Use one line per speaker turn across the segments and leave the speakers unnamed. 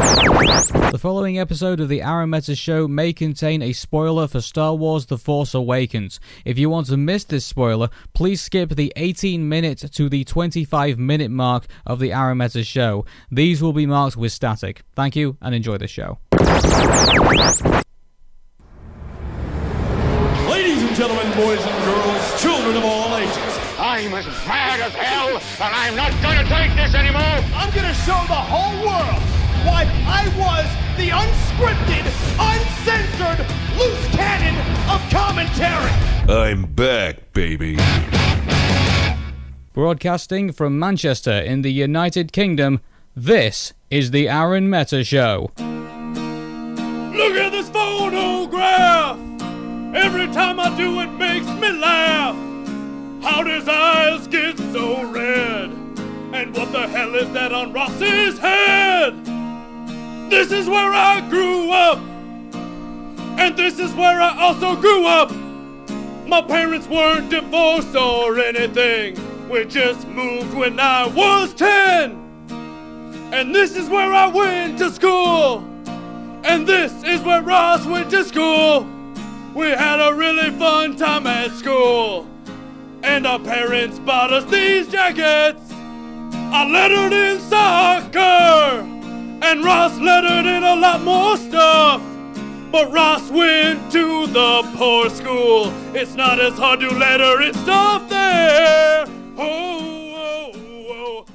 The following episode of the Arun Meta Show may contain a spoiler for Star Wars The Force Awakens. If you want to miss this spoiler, please skip the 18 minute to the 25 minute mark of the Arun Meta Show. These will be marked with static. Thank you and enjoy the show.
Ladies and gentlemen, boys and girls, children of all ages,
I'm as mad as hell, and I'm not gonna take this anymore!
I'm gonna show the whole world why I was the unscripted, uncensored, loose cannon of commentary.
I'm back, baby.
Broadcasting from Manchester in the United Kingdom, this is the Arun Meta Show.
Look at this photograph. Every time I do it makes me laugh. How his eyes get so red? And what the hell is that on Ross's head? This is where I grew up. And this is where I also grew up. My parents weren't divorced or anything. We just moved when I was 10. And this is where I went to school. And this is where Ross went to school. We had a really fun time at school. And our parents bought us these jackets. I lettered in soccer. And Ross lettered in a lot more stuff. But Ross went to the poor school. It's not as hard to letter in stuff there. Oh, oh, oh.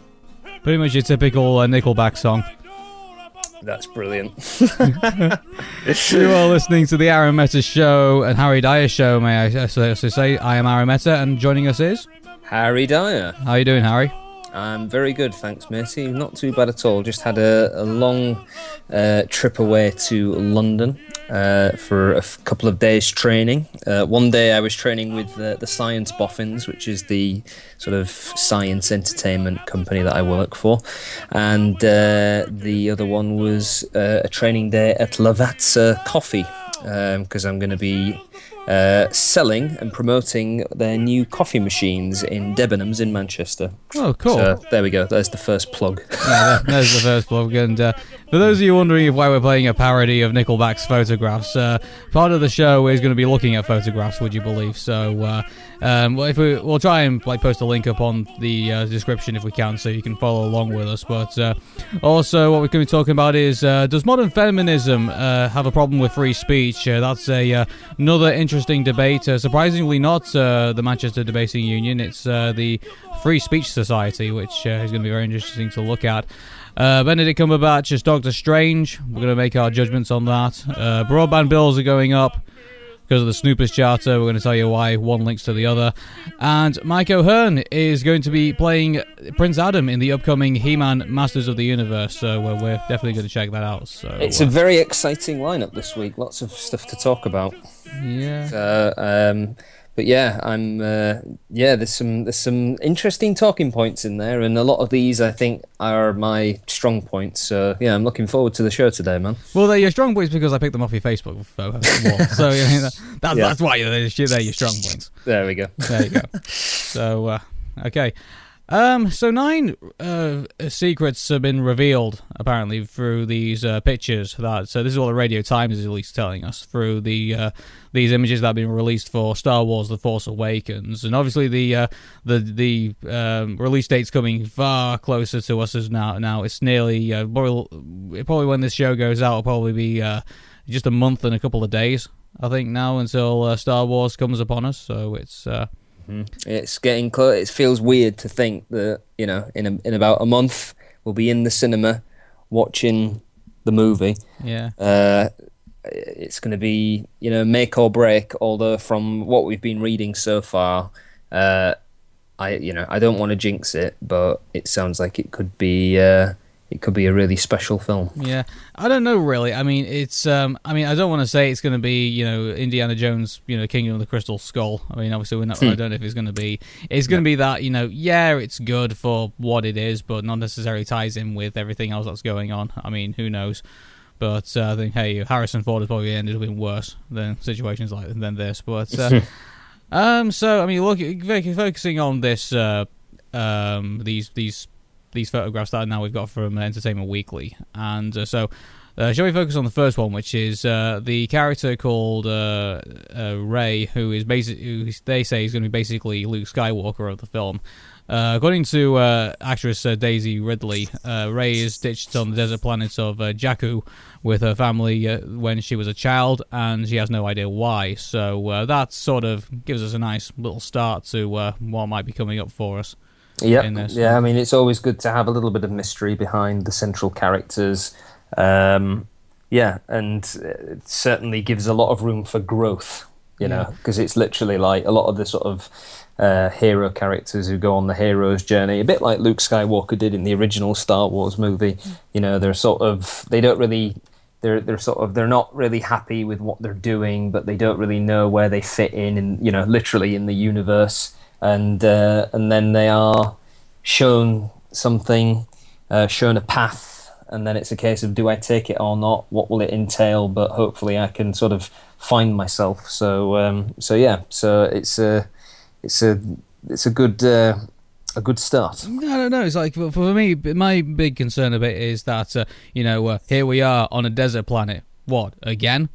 Pretty much a typical uh, Nickelback song.
That's brilliant.
You are listening to the Arun Meta Show and Harry Dyer Show, may I also say. I am Arun Meta, and joining us is.
Harry Dyer.
How are you doing, Harry?
I'm very good, thanks, matey. Not too bad at all. Just had a, a long uh, trip away to London uh, for a f- couple of days training. Uh, one day I was training with the, Science Boffins, which is the sort of science entertainment company that I work for, and uh, the other one was uh, a training day at Lavazza Coffee because I'm going to be uh, selling and promoting their new coffee machines in Debenhams in Manchester.
Oh, cool.
So there we go. There's the first plug.
Yeah, there- there's the first plug. And uh, for those of you wondering why we're playing a parody of Nickelback's photographs, uh, part of the show is going to be looking at photographs. Would you believe? So, uh, um, well, if we we'll try and like post a link up on the uh, description if we can, so you can follow along with us. But uh, also, what we're going to be talking about is uh, does modern feminism uh, have a problem with free speech? Uh, that's a uh, another interesting debate. Surprisingly, not the Manchester Debating Union. It's the Free Speech Society, which is going to be very interesting to look at. Uh, Benedict Cumberbatch as Doctor Strange. We're going to make our judgments on that. Broadband bills are going up because of the Snoopers Charter. We're going to tell you why one links to the other. And Mike O'Hearn is going to be playing Prince Adam in the upcoming He-Man Masters of the Universe. So uh, we're definitely going to check that out. So
It's
uh,
a very exciting lineup this week. Lots of stuff to talk about.
yeah.
Uh, um, but yeah, I'm uh, yeah. There's some there's some interesting talking points in there, and a lot of these I think are my strong points. So yeah, I'm looking forward to the show today, man.
Well, they're your strong points because I picked them off your Facebook wall. so you know, that's,
Yeah.
that's why they're, they're your strong points.
There we go.
There you go. so, uh, okay. Um, so nine uh, secrets have been revealed apparently through these uh, pictures. That so this is what the Radio Times is at least telling us through the uh, these images that have been released for Star Wars: The Force Awakens, and obviously the uh, the the um, release date's coming far closer to us as now. Now it's nearly uh, probably, probably when this show goes out, it'll probably be uh, just a month and a couple of days. I think now until uh, Star Wars comes upon us. So it's. Uh,
It's getting close. It feels weird to think that you know, in a, in about a month, we'll be in the cinema watching the movie.
Yeah.
Uh, it's going to be you know make or break. Although from what we've been reading so far, uh, I you know I don't want to jinx it, but it sounds like it could be uh, it could be a really special film.
Yeah, I don't know really. I mean, it's. Um, I mean, I don't want to say it's going to be, you know, Indiana Jones, you know, Kingdom of the Crystal Skull. I mean, obviously, we're not, I don't know if it's going to be. It's going to be that, you know, yeah, it's good for what it is, but not necessarily ties in with everything else that's going on. I mean, who knows? But uh, I think, hey, Harrison Ford has probably ended up in worse than situations like than this. But uh, um, so I mean, look, focusing on this, uh, um, these these these photographs that now we've got from Entertainment Weekly, and uh, so. Uh, shall we focus on the first one, which is uh, the character called uh, uh Rey, who is basic, who they say is going to be basically Luke Skywalker of the film. According to actress Daisy Ridley, Rey is ditched on the desert planet of Jakku with her family when she was a child, and she has no idea why. So that sort of gives us a nice little start to what might be coming up for us.
Yeah, yeah. I mean, it's always good to have a little bit of mystery behind the central characters. Um, yeah, and it certainly gives a lot of room for growth. You know, because it's literally like a lot of the sort of uh, hero characters who go on the hero's journey, a bit like Luke Skywalker did in the original Star Wars movie. You know, they're sort of they don't really they're they're sort of they're not really happy with what they're doing, but they don't really know where they fit in, and you know, literally in the universe. And uh, and then they are shown something, uh, shown a path, and then it's a case of do I take it or not? What will it entail? But hopefully, I can sort of find myself. So um, so yeah, so it's a it's a it's a good uh, a good start.
I don't know. It's like for, me, my big concern a bit is that uh, you know uh, here we are on a desert planet. What again?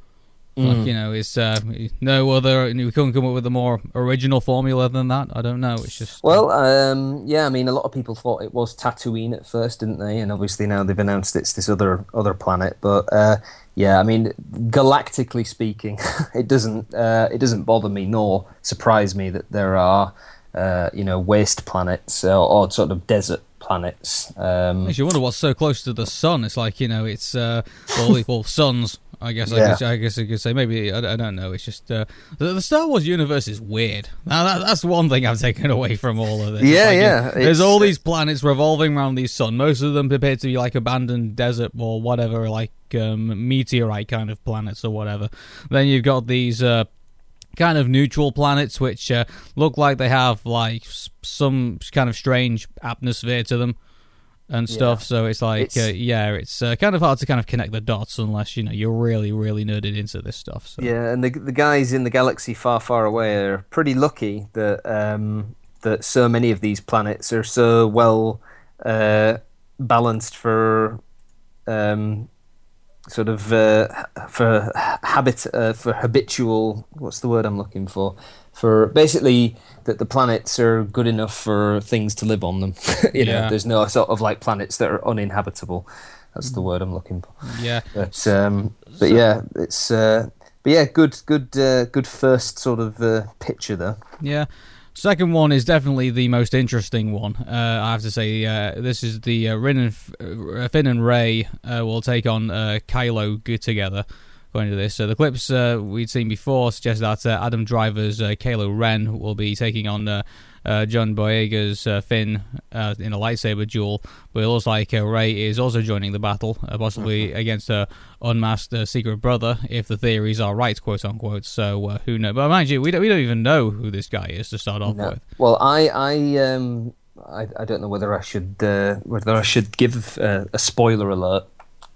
Mm. Like, you know, it's uh, no other. We couldn't come up with a more original formula than that. I don't know. It's just
well, um, yeah. I mean, a lot of people thought it was Tatooine at first, didn't they? And obviously now they've announced it's this other other planet. But uh, yeah, I mean, galactically speaking, it doesn't uh, it doesn't bother me nor surprise me that there are uh, you know waste planets or, or, sort of desert planets. Um,
Makes you wonder what's so close to the sun. It's like you know, it's uh, well, well suns I guess, yeah. I guess I guess I could say maybe I, I don't know. It's just uh, the, the, Star Wars universe is weird. Now that, that's one thing I've taken away from all of this.
Yeah, like, yeah.
there's all these planets revolving around the sun. Most of them appear to be like abandoned desert or whatever, like um, meteorite kind of planets or whatever. Then you've got these. Uh, kind of neutral planets which uh, look like they have like some kind of strange atmosphere to them and stuff. Yeah. So it's like, it's, uh, yeah, it's uh, kind of hard to kind of connect the dots unless you know you're really, really nerded into this stuff. So.
Yeah, and the the guys in the galaxy far, far away are pretty lucky that um, that so many of these planets are so well uh, balanced for um, sort of uh, for habit uh, for habitual. What's the word I'm looking for? For basically that the planets are good enough for things to live on them. you yeah. know, there's no sort of like planets that are uninhabitable. That's the word I'm looking for.
Yeah.
But um, but so, yeah, it's uh, but yeah, good good uh, good first sort of uh, picture there.
Yeah. Second one is definitely the most interesting one. Uh, I have to say, uh, this is the uh, Rin and F- uh, Finn and Rey uh, will take on uh, Kylo together going to this. So the clips uh, we'd seen before suggest that uh, Adam Driver's uh, Kylo Ren will be taking on uh, uh, John Boyega's uh, Finn in a lightsaber duel, but it looks like Rey is also joining the battle, possibly mm-hmm. against her unmasked secret brother, if the theories are right, quote unquote. So who knows? But mind you, we don't, we don't even know who this guy is to start off no. with.
Well, I I um I, I don't know whether I should whether I should give a spoiler alert.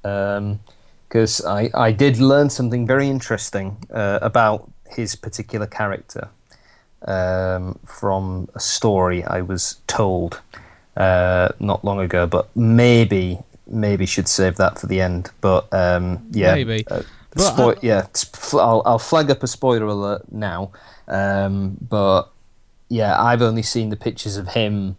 Um, because I, I did learn something very interesting uh, about his particular character um, from a story I was told uh, not long ago, but maybe maybe should save that for the end. But um, yeah,
maybe. Uh,
spo- yeah, I'll, I'll flag up a spoiler alert now. Um, but yeah, I've only seen the pictures of him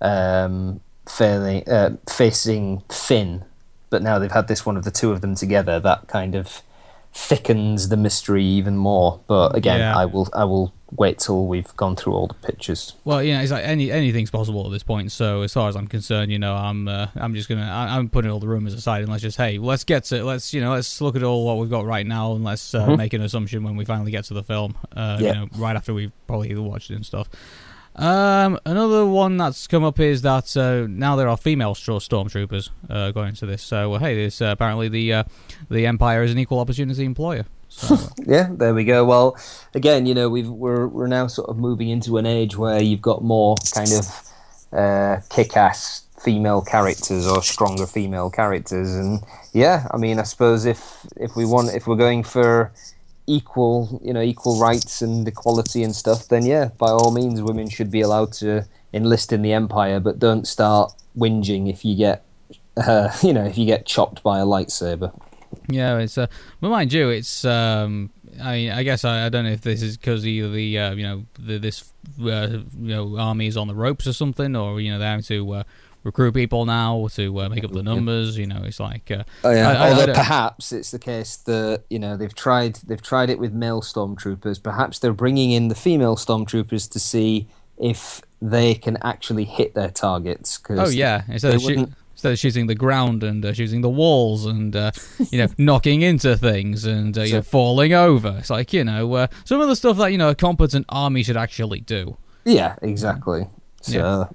um, fairly, uh, facing Finn but now they've had this one of the two of them together. That kind of thickens the mystery even more. But again, yeah. I will I will wait till we've gone through all the pictures.
Well, yeah, it's like any anything's possible at this point. So as far as I'm concerned, you know, I'm uh, I'm just gonna I, am putting all the rumors aside and let's just hey, let's get to let's you know let's look at all what we've got right now and let's uh, mm-hmm. make an assumption when we finally get to the film. Uh, yeah. You know, right after we've probably watched it and stuff. Um, another one that's come up is that uh, now there are female stormtroopers uh, going to this. So well, hey, this uh, apparently the uh, the Empire is an equal opportunity employer. So, uh,
yeah, there we go. Well, again, you know, we've, we're we're now sort of moving into an age where you've got more kind of uh, kick-ass female characters or stronger female characters, and yeah, I mean, I suppose if if we want if we're going for equal, you know, equal rights and equality and stuff, then yeah, by all means, women should be allowed to enlist in the Empire, but don't start whinging if you get, uh, you know, if you get chopped by a lightsaber.
Yeah, it's uh, but mind you, it's um, I mean, I guess I, I don't know if this is because either the uh, you know the, this uh, you know army is on the ropes or something, or you know they're having to uh, recruit people now to uh, make up the numbers. You know, it's like uh,
Oh yeah.
I- I- I
Although
don't-
perhaps it's the case that you know they've tried they've tried it with male stormtroopers. Perhaps they're bringing in the female stormtroopers to see if they can actually hit their targets. 'cause
oh yeah, instead of, shoot, instead of shooting the ground and uh, shooting the walls and uh, you know knocking into things and uh, you know falling over. It's like you know uh, some of the stuff that you know a competent army should actually do.
Yeah, exactly. So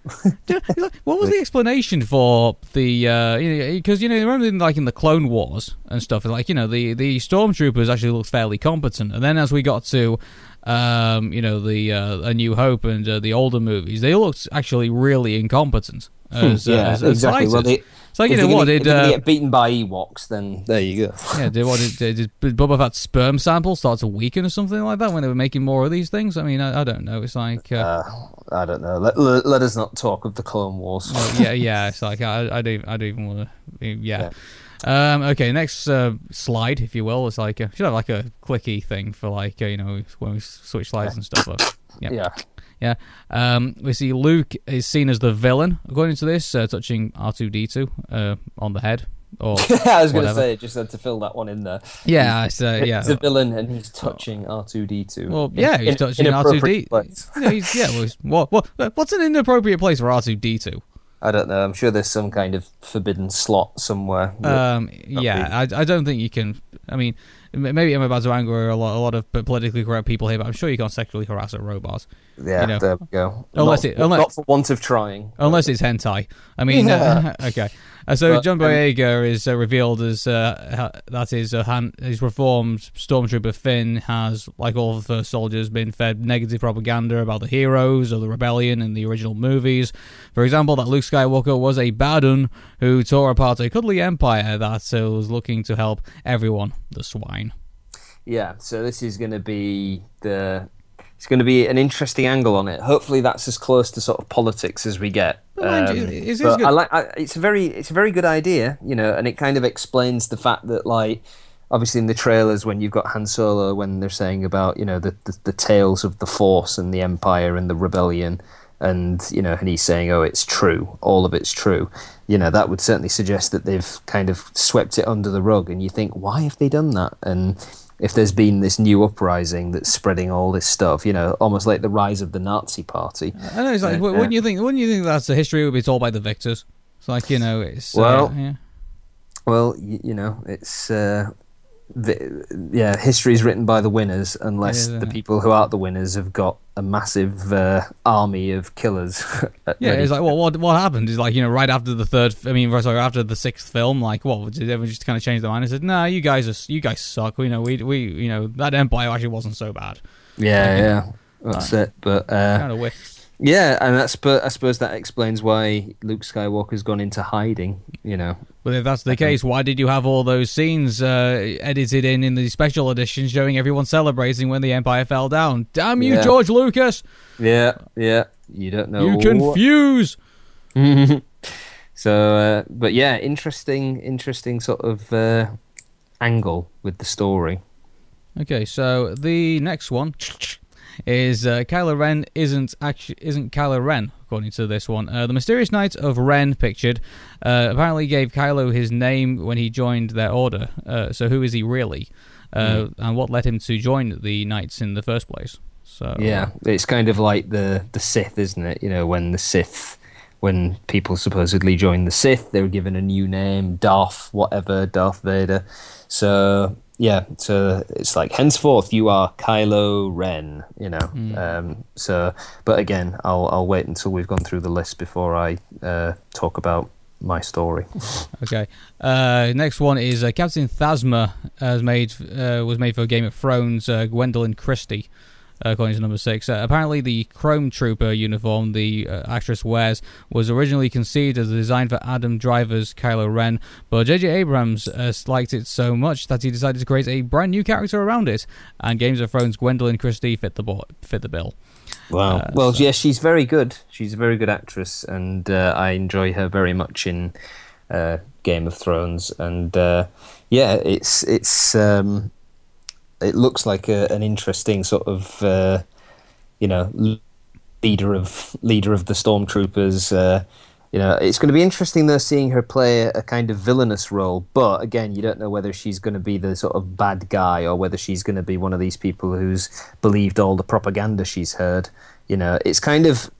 Yeah, what was the explanation for the? Because you know, 'cause, you know, remember in, like in the Clone Wars and stuff, like you know, the the stormtroopers actually looked fairly competent, and then as we got to, um, you know, the uh, A New Hope and uh, the older movies, they looked actually really incompetent as, uh,
Hmm, yeah,
as, as
exactly. Well, they,
it's like you know what
gonna-
did. Uh,
get beaten by Ewoks, then there you go.
yeah, did what did, did, did Boba Fett's sperm sample start to weaken or something like that when they were making more of these things? I mean, I, I don't know. It's like, uh,
Uh, I don't know. Let, let, let us not talk of the Clone Wars.
Yeah, yeah. It's like I, I don't, I don't even want to. Yeah. Um, okay, next uh, slide, if you will, it's like uh should have like a clicky thing for like uh, you know when we switch slides and stuff. Up. Yep.
Yeah.
Yeah. Um, we see Luke is seen as the villain according to this, uh, touching R two D two uh, on the head. Or
I was going to say, just to fill that one in there.
yeah, it's, uh, yeah.
He's a villain and he's touching R2D2.
Well, yeah, he's
in-
touching R two D. Yeah, he's, yeah. Well, he's- what, what, what's an inappropriate place for R two D two?
I don't know. I'm sure there's some kind of forbidden slot somewhere.
Um, yeah, I, I don't think you can. I mean, maybe I'm about to anger a lot, a lot of politically correct people here, but I'm sure you can't sexually harass a robot
yeah,
you know.
there we go.
Unless
not,
it- unless-
not for want of trying.
unless it's hentai. I mean, uh, okay. Uh, so
But,
John
um,
Boyega is uh, revealed as uh, ha- that his uh, han- his reformed stormtrooper Finn has, like all the first soldiers, been fed negative propaganda about the heroes of the rebellion in the original movies. For example, that Luke Skywalker was a badun who tore apart a cuddly empire that uh, was looking to help everyone, the swine.
Yeah, so this is going to be the. It's going to be an interesting angle on it. Hopefully, that's as close to sort of politics as we get.
But you,
Um, but I like. I, it's a very, it's a very good idea, you know, and it kind of explains the fact that, like, obviously in the trailers when you've got Han Solo when they're saying about, you know, the the, the tales of the Force and the Empire and the rebellion, and you know, and he's saying, oh, it's true, all of it's true. You know, that would certainly suggest that they've kind of swept it under the rug, and you think, why have they done that? And if there's been this new uprising that's spreading all this stuff, you know, almost like the rise of the Nazi Party.
I know it's like,
Yeah,
wouldn't
yeah.
you think? Wouldn't you think that's the history would be told by the victors? It's like you know, it's uh,
Well,
yeah.
Well, you, you know, it's uh, the, yeah, history is written by the winners, unless
It is,
the people who aren't the winners have got a massive uh, army of killers.
Yeah, it's like, well, what what happened is like you know, right after the third, I mean, sorry, after the sixth film, like, what did everyone just kind of change their mind and said, "Nah, you guys are, you guys suck." You know, we we you know that empire actually wasn't so bad.
yeah, yeah, that's it. But uh,
Kind of weird.
yeah, and that's but I suppose that explains why Luke Skywalker's gone into hiding. You know,
But if that's the case, why did you have all those scenes uh, edited in in the special edition showing everyone celebrating when the empire fell down? Damn you,
Yeah.
George Lucas!
yeah, yeah, you don't know.
You confuse.
So, uh, but yeah, interesting, interesting sort of uh, angle with the story.
Okay, so the next one is uh, Kylo Ren isn't actually isn't Kylo Ren according to this one. Uh, the mysterious Knight of Ren pictured uh, apparently gave Kylo his name when he joined their order. Uh, so who is he really? Uh, And what led him to join the Knights in the first place? So
Yeah, it's kind of like the the Sith, isn't it? You know, when the Sith, when people supposedly joined the Sith, they were given a new name, Darth whatever, Darth Vader. So yeah, so it's like henceforth you are Kylo Ren. You know, um, so but again, I'll I'll wait until we've gone through the list before I uh, talk about my story.
Okay. Uh, next one is uh, Captain Phasma has made uh, was made for Game of Thrones. Uh, Gwendoline Christie according to number six. Uh, apparently, the Chrome Trooper uniform the uh, actress wears was originally conceived as a design for Adam Driver's Kylo Ren, but J.J. Abrams uh, liked it so much that he decided to create a brand new character around it, and Games of Thrones Gwendoline Christie fit the bo- fit the bill.
Wow.
Uh,
well, yeah, she's very good. She's a very good actress, and uh, I enjoy her very much in uh, Game of Thrones. And uh, yeah, it's it's um, it looks like a, an interesting sort of uh, you know leader of leader of the stormtroopers. Uh, you know, it's going to be interesting though seeing her play a kind of villainous role. But again, you don't know whether she's going to be the sort of bad guy or whether she's going to be one of these people who's believed all the propaganda she's heard. You know, it's kind of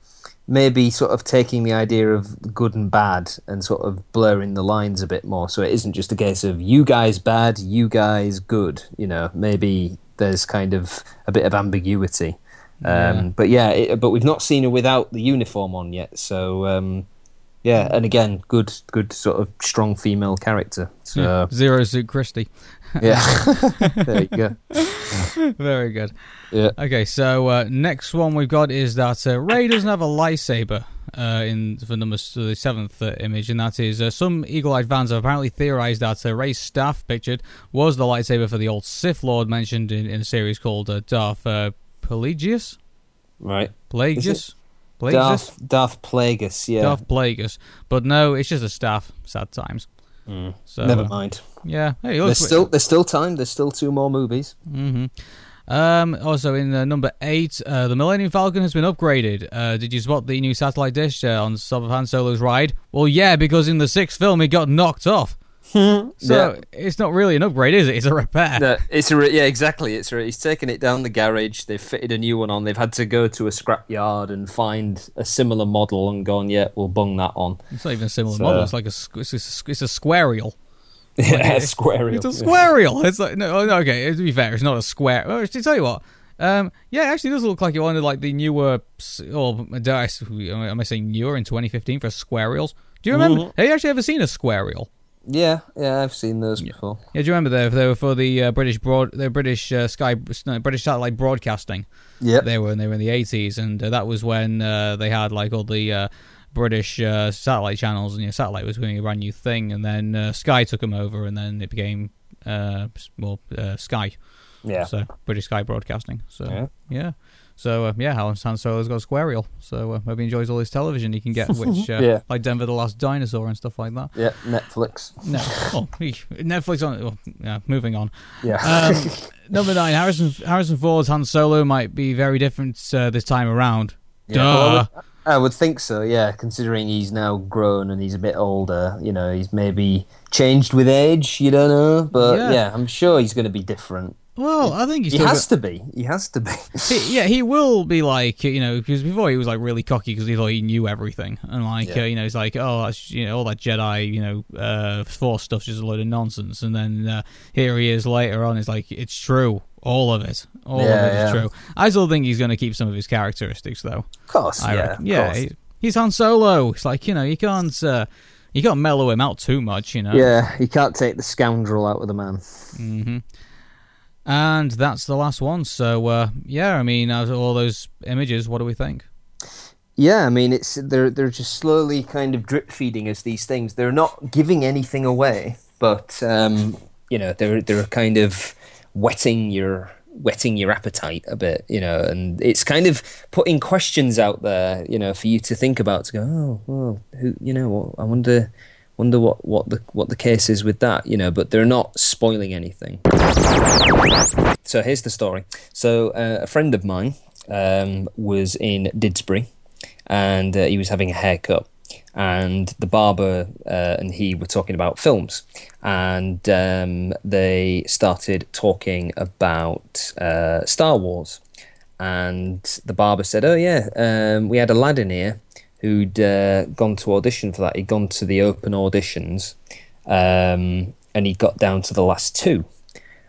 maybe sort of taking the idea of good and bad and sort of blurring the lines a bit more. So it isn't just a case of you guys bad, you guys good. You know, maybe there's kind of a bit of ambiguity. Um, But yeah, it, but we've not seen her without the uniform on yet. So um, yeah, and again, good, good sort of strong female character. So
Yeah. Zero Suit Christie.
Yeah, there you go.
Very good.
Yeah.
Okay, so uh, next one we've got is that uh, Rey doesn't have a lightsaber uh, in for number s- the seventh uh, image, and that is uh, some eagle-eyed fans have apparently theorized that uh, Rey's staff pictured was the lightsaber for the old Sith Lord mentioned in, in a series called uh, Darth uh, Pelagius.
Right.
Pelagius. Pelagius.
Darth, Darth Plagueis, yeah.
Darth Plagueis. But no, it's just a staff. Sad times. So
Never
uh,
mind.
Yeah. Hey,
There's still there's still time. There's still two more movies.
Um, also, in uh, number eight, uh, the Millennium Falcon has been upgraded. Uh, did you spot the new satellite dish uh, on top of Han Solo's ride? Well, yeah, because in the sixth film it got knocked off. so
Yeah.
it's not really an upgrade, is it? It's a repair.
No, it's a re- yeah, exactly. It's a, he's taken it down the garage. They've fitted a new one on. They've had to go to a scrap yard and find a similar model and gone, yeah, we'll bung that on.
It's not even a similar
So-
model. It's like a it's a, it's a squarial.
Yeah, square.
It's a squarial. It's like no, no, okay. To be fair, it's not a square. Oh, to tell you what, um, yeah, it actually does look like it wanted like the newer. Or I, am I saying newer in 2015 for squarials? Do you remember?
Mm-hmm.
Have you actually ever seen a squarial?
Yeah, yeah, I've seen those before.
Yeah, do you remember they, they were for the uh, British broad, the British uh, Sky, no, British satellite broadcasting.
Yeah,
They were when they were in the eighties, and uh, that was when uh, they had like all the uh, British uh, satellite channels, and you know, satellite was doing a brand new thing, and then uh, Sky took them over, and then it became uh, well uh, Sky,
Yeah.
so British Sky Broadcasting. So
Yeah.
yeah. So uh, yeah, Alan Han Solo's got a square squarial. So uh, maybe he enjoys all his television he can get, which uh,
Yeah.
like Denver the Last Dinosaur and stuff like that.
Yeah, Netflix.
No, oh, Netflix on. Oh, yeah, moving on.
Yeah.
Um, number nine, Harrison Harrison Ford's Han Solo might be very different uh, this time around.
Yeah,
Duh.
would- I would think so, yeah, considering he's now grown and he's a bit older. You know, he's maybe changed with age, you don't know. But
Yeah.
yeah, I'm sure he's going to be different.
well, I think he's
He has
got-
to be. He has to be.
he- yeah, he will be like you know because before he was like really cocky because he thought he knew everything and like
Yeah.
uh, you know he's like oh that's you know all that Jedi you know uh, Force stuff's just a load of nonsense and then uh, here he is later on it's like it's true all of it all of
Yeah,
it is
yeah.
true. I still think he's going to keep some of his characteristics though.
Of course,
I
yeah.
reckon. yeah.
course.
he- he's Han Solo. It's like you know you can't uh, you can't mellow him out too much. You know.
Yeah, you can't take the scoundrel out of the man.
And that's the last one. So uh, yeah, I mean, out of all those images, what do we think?
Yeah, I mean, it's they're they're just slowly kind of drip feeding us these things. They're not giving anything away, but um, you know, they're they're kind of whetting your whetting your appetite a bit, you know, and it's kind of putting questions out there, you know, for you to think about. To go, oh, well, who, you know. I wonder, wonder what what the what the case is with that, you know. But they're not spoiling anything. So here's the story. So uh, a friend of mine um, was in Didsbury, and uh, he was having a haircut, and the barber uh, and he were talking about films, and um, they started talking about uh, Star Wars, and the barber said, "Oh yeah, um, we had a lad in here." Who'd uh, gone to audition for that? He'd gone to the open auditions, um, and he got down to the last two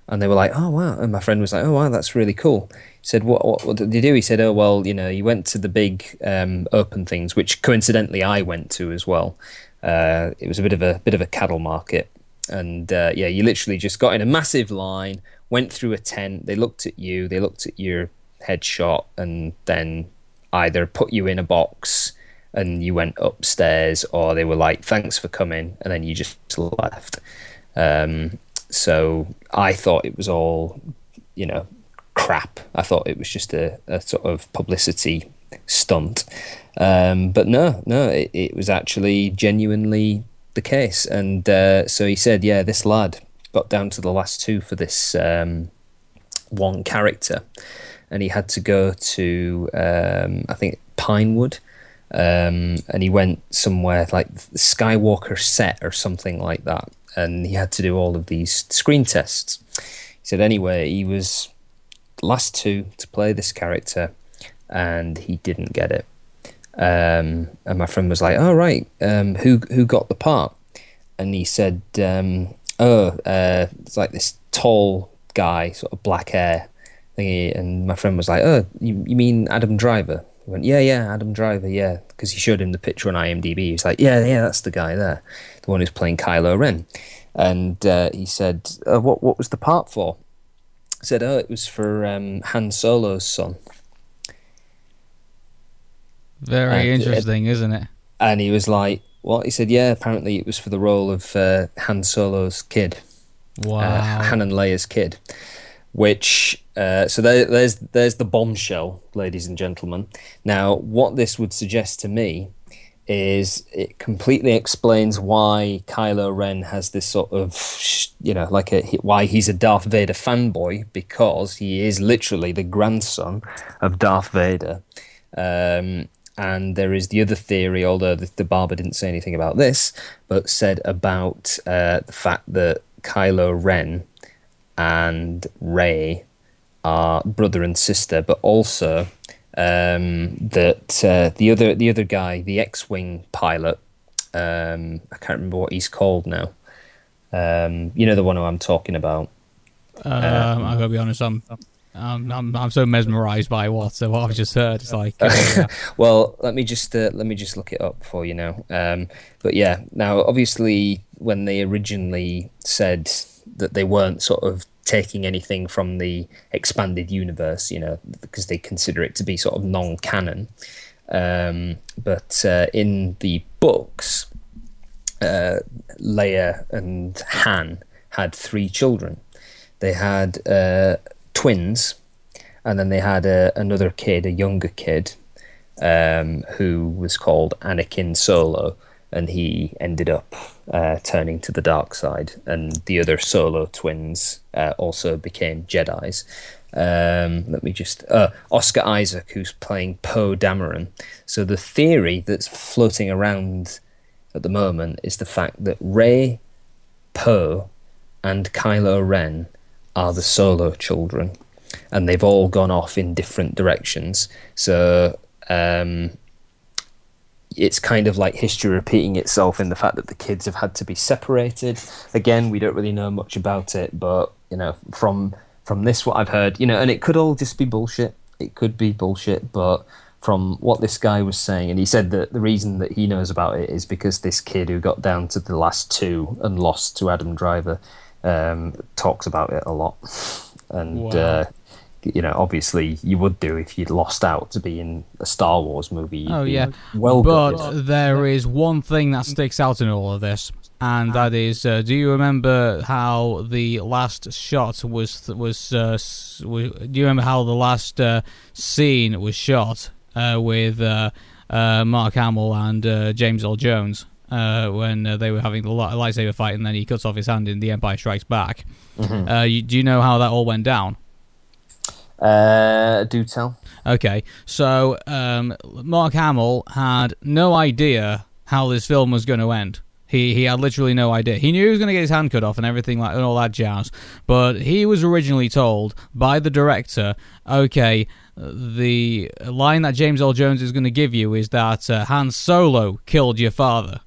and they were like, "Oh wow!" And my friend was like, "Oh wow, that's really cool." Said, "What what, what did you do?" He said, "Oh well, you know, you went to the big um, open things, which coincidentally I went to as well. Uh, it was a bit of a bit of a cattle market, and uh, yeah, you literally just got in a massive line, went through a tent. They looked at you, they looked at your headshot and then either put you in a box and you went upstairs, or they were like, "Thanks for coming," and then you just left. Um, so I thought it was all, you know, crap. I thought it was just a, a sort of publicity stunt. Um, but no, no, it, it, was actually genuinely the case. And uh, so he said, yeah, this lad got down to the last two for this um, one character, and he had to go to, um, I think, Pinewood um, and he went somewhere like Skywalker set or something like that, and he had to do all of these screen tests. He said anyway, he was last two to play this character, and he didn't get it. Um, and my friend was like, "Oh right, um, who who got the part?" And he said, um, "Oh, uh, it's like this tall guy, sort of black hair thingy." And my friend was like, "Oh, you, you mean Adam Driver?" He went, yeah, yeah, Adam Driver, yeah, because he showed him the picture on IMDb. He was like, yeah, yeah, that's the guy there, the one who's playing Kylo Ren. And uh, he said, uh, what what was the part for? Said, oh, it was for um, Han Solo's son.
Very and, uh, interesting, uh, isn't it?
And he was like, what? He said, yeah, apparently it was for the role of uh, Han Solo's kid.
Wow. Uh,
Han and Leia's kid which uh, so there, there's there's the bombshell, ladies and gentlemen. Now, what this would suggest to me is it completely explains why Kylo Ren has this sort of you know like a why he's a Darth Vader fanboy because he is literally the grandson of Darth Vader. Um, and there is the other theory, although the, the barber didn't say anything about this, but said about uh, the fact that Kylo Ren and Rey are brother and sister, but also um, that uh, the other the other guy, the X-wing pilot, um, I can't remember what he's called now. Um, you know the one who I'm talking about.
Um, I gotta be honest, I'm. I'm, I'm, I'm so mesmerized by what so what I've just heard. It's like, uh,
well, let me just uh, let me just look it up for you now. Um, but yeah, now obviously when they originally said that they weren't sort of taking anything from the expanded universe, you know, because they consider it to be sort of non-canon. Um, but uh, in the books, uh, Leia and Han had three children. They had uh, twins, and then they had a, another kid, a younger kid, um, who was called Anakin Solo, and he ended up uh, turning to the dark side, and the other solo twins uh, also became Jedi's. Um, let me just uh, Oscar Isaac, who's playing Poe Dameron. So the theory that's floating around at the moment is the fact that Rey, Poe, and Kylo Ren are the solo children, and they've all gone off in different directions. So um, it's kind of like history repeating itself in the fact that the kids have had to be separated. Again, we don't really know much about it, but you know, from from this what I've heard, you know, and it could all just be bullshit. It could be bullshit, but from what this guy was saying, and he said that the reason that he knows about it is because this kid who got down to the last two and lost to Adam Driver um, talks about it a lot, and wow. uh, you know, obviously you would do if you'd lost out to be in a Star Wars movie.
Oh yeah, well, but there is one thing that sticks out in all of this, and that is, uh, do you remember how the last shot was was? Uh, was do you remember how the last uh, scene was shot uh, with uh, uh, Mark Hamill and James Earl Jones? when they were having the lightsaber fight, and then he cuts off his hand in The Empire Strikes Back. Mm-hmm. You, do you know how that all went down?
Uh, do tell.
Okay, so um, Mark Hamill had no idea how this film was going to end. He he had literally no idea. He knew he was going to get his hand cut off and everything like and all that jazz. But he was originally told by the director, okay, the line that James Earl Jones is going to give you is that uh, Han Solo killed your father.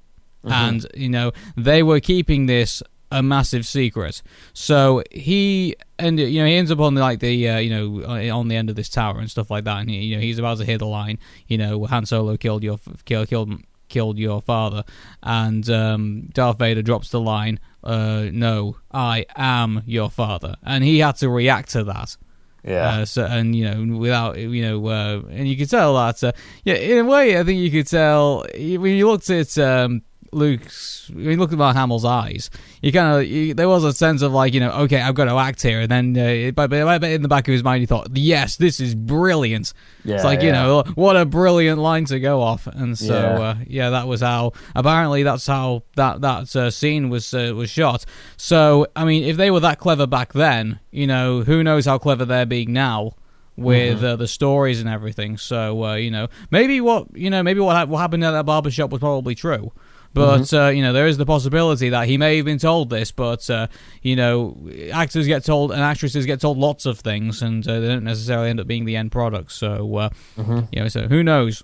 Mm-hmm. And you know they were keeping this a massive secret. So he and you know he ends up on the, like the uh, you know on the end of this tower and stuff like that, and he, you know he's about to hear the line, you know Han Solo killed your killed killed killed your father, and um, Darth Vader drops the line, uh, "No, I am your father," and he had to react to that.
Yeah.
Uh, so, and you know, without you know, uh, and you could tell that. Uh, yeah, in a way, I think you could tell when you looked at um, Luke's. When you looked at Mark Hamill's eyes, you kind of there was a sense of like you know, okay, I've got to act here, and then uh, but, but in the back of his mind, he thought, yes, this is brilliant.
Yeah,
it's like you know, what a brilliant line to go off, and so
Yeah.
uh, yeah, that was how. Apparently, that's how that that uh, scene was uh, was shot. So I mean, if they were that clever back then, you know, who knows how clever they're being now with uh, the stories and everything. So uh, you know, maybe what you know, maybe what ha- what happened at that barber shop was probably true. But uh, you know, there is the possibility that he may have been told this. But uh, you know, actors get told and actresses get told lots of things, and uh, they don't necessarily end up being the end product. So uh, you know, so who knows?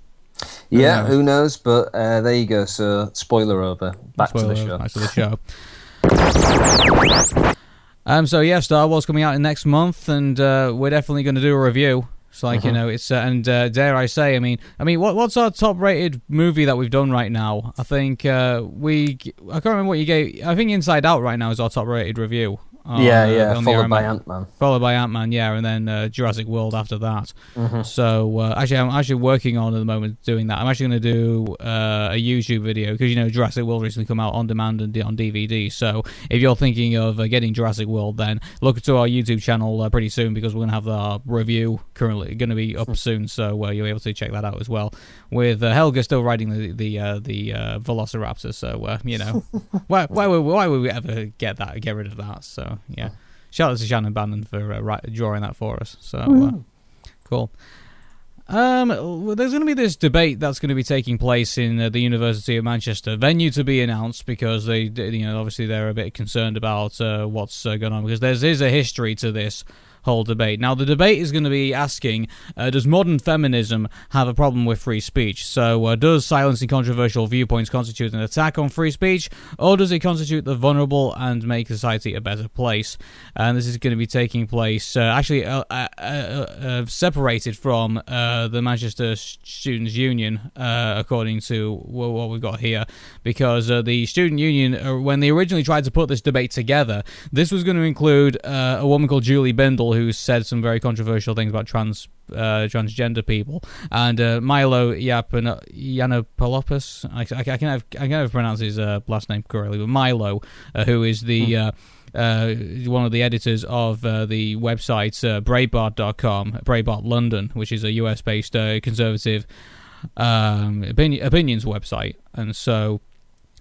Yeah,
knows?
who knows? But uh, there you go. So, spoiler over. Back to the
Spoiler,
show.
Back to the show. um. So yeah, Star Wars coming out in next month, and uh, we're definitely going to do a review. It's like you
Uh-huh.
know, it's uh, and uh, dare I say, I mean, I mean, what what's our top rated movie that we've done right now? I think uh, we, I can't remember what you gave. I think Inside Out right now is our top rated review. On,
yeah,
uh,
yeah.
on
Followed by Ant Man.
followed by Ant Man, yeah, and then uh, Jurassic World after that.
Mm-hmm.
So uh, actually, I'm actually working on at the moment doing that. I'm actually going to do uh, a YouTube video because you know Jurassic World recently come out on demand and on DVD. So if you're thinking of uh, getting Jurassic World, then look to our YouTube channel uh, pretty soon because we're going to have our review currently going to be up soon. So uh, you'll be able to check that out as well. With uh, Helga still riding the the uh, the uh, Velociraptor, so uh, you know why why would why would we ever get that get rid of that? So yeah. Shout out to Shannon Bannon for uh, ri- drawing that for us. So uh, cool. Um, there's going to be this debate that's going to be taking place in uh, the University of Manchester. Venue to be announced because they, you know, obviously they're a bit concerned about uh, what's uh, going on because there's a history to this whole debate. Now, the debate is going to be asking: uh, Does modern feminism have a problem with free speech? So, uh, does silencing controversial viewpoints constitute an attack on free speech, or does it constitute the vulnerable and make society a better place? And this is going to be taking place uh, actually uh, uh, uh, separated from the Manchester Students' Union, according to what we've got here, because the student union, when they originally tried to put this debate together, this was going to include a woman called Julie Bindel, who said some very controversial things about trans uh, transgender people, and uh, Milo Yapan- Yiannopoulos. I, I, I can never, I can never pronounce his uh, last name correctly, but Milo, uh, who is the uh, uh, one of the editors of uh, the website uh, Breitbart.com, Breitbart London, which is a US based uh, conservative um, opinion, opinions website. And so,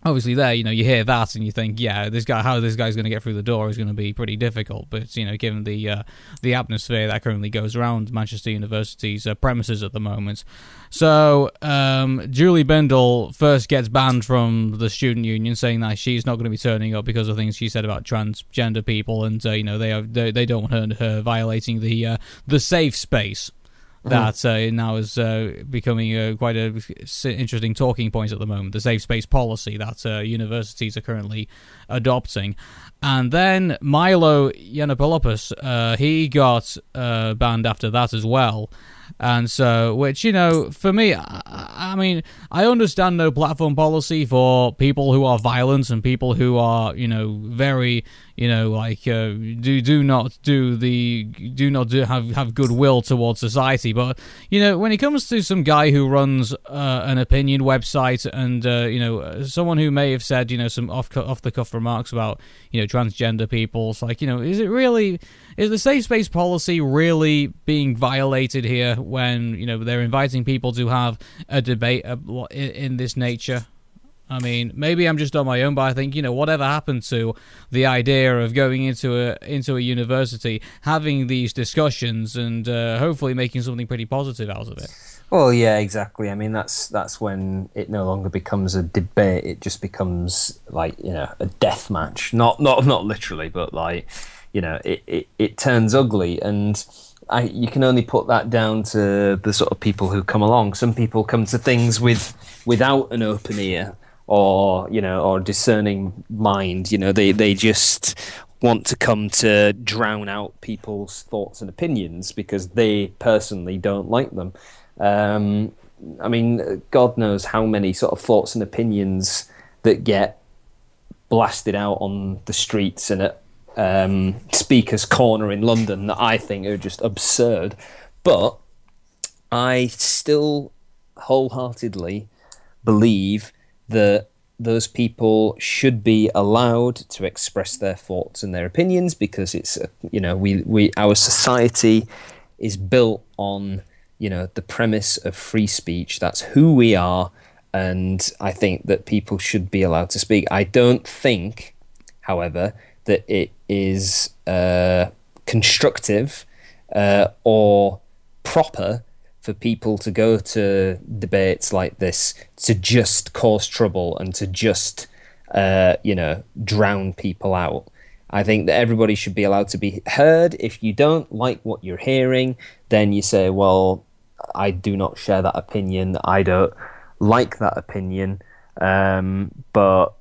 obviously, there, you know, you hear that and you think, yeah, this guy, how this guy's going to get through the door is going to be pretty difficult. But, you know, given the uh, the atmosphere that currently goes around Manchester University's uh, premises at the moment. So, um, Julie Bindel first gets banned from the student union, saying that she's not going to be turning up because of things she said about transgender people, and uh, you know they are they, they don't want her, her violating the uh, the safe space that uh, now is uh, becoming uh, quite a s- interesting talking point at the moment. The safe space policy that uh, universities are currently adopting, and then Milo Yiannopoulos, uh, he got uh, banned after that as well. And so, which you know, for me, I, I mean, I understand no platform policy for people who are violent and people who are, you know, very, you know, like uh, do do not do the do not do have have goodwill towards society. But you know, when it comes to some guy who runs uh, an opinion website and uh, you know someone who may have said you know some off off the cuff remarks about you know transgender people, it's like you know, is it really is the safe space policy really being violated here when you know they're inviting people to have a debate in, in this nature? I mean, maybe I'm just on my own, but I think you know whatever happened to the idea of going into a into a university, having these discussions, and uh, hopefully making something pretty positive out of it.
Well, yeah, exactly. I mean, that's that's when it no longer becomes a debate. It just becomes like you know a death match. Not not not literally, but like you know, it it, it turns ugly, and I you can only put that down to the sort of people who come along. Some people come to things with without an open ear or you know or discerning mind. You know, they they just want to come to drown out people's thoughts and opinions because they personally don't like them. Um, I mean, God knows how many sort of thoughts and opinions that get blasted out on the streets and at um, speakers corner in London that I think are just absurd. But I still wholeheartedly believe that those people should be allowed to express their thoughts and their opinions because it's you know we we our society is built on you know the premise of free speech that's who we are and I think that people should be allowed to speak I don't think however that it is uh, constructive uh, or proper for people to go to debates like this to just cause trouble and to just uh, you know drown people out. I think that everybody should be allowed to be heard. If you don't like what you're hearing, then you say, "Well, I do not share that opinion. I don't like that opinion." Um, but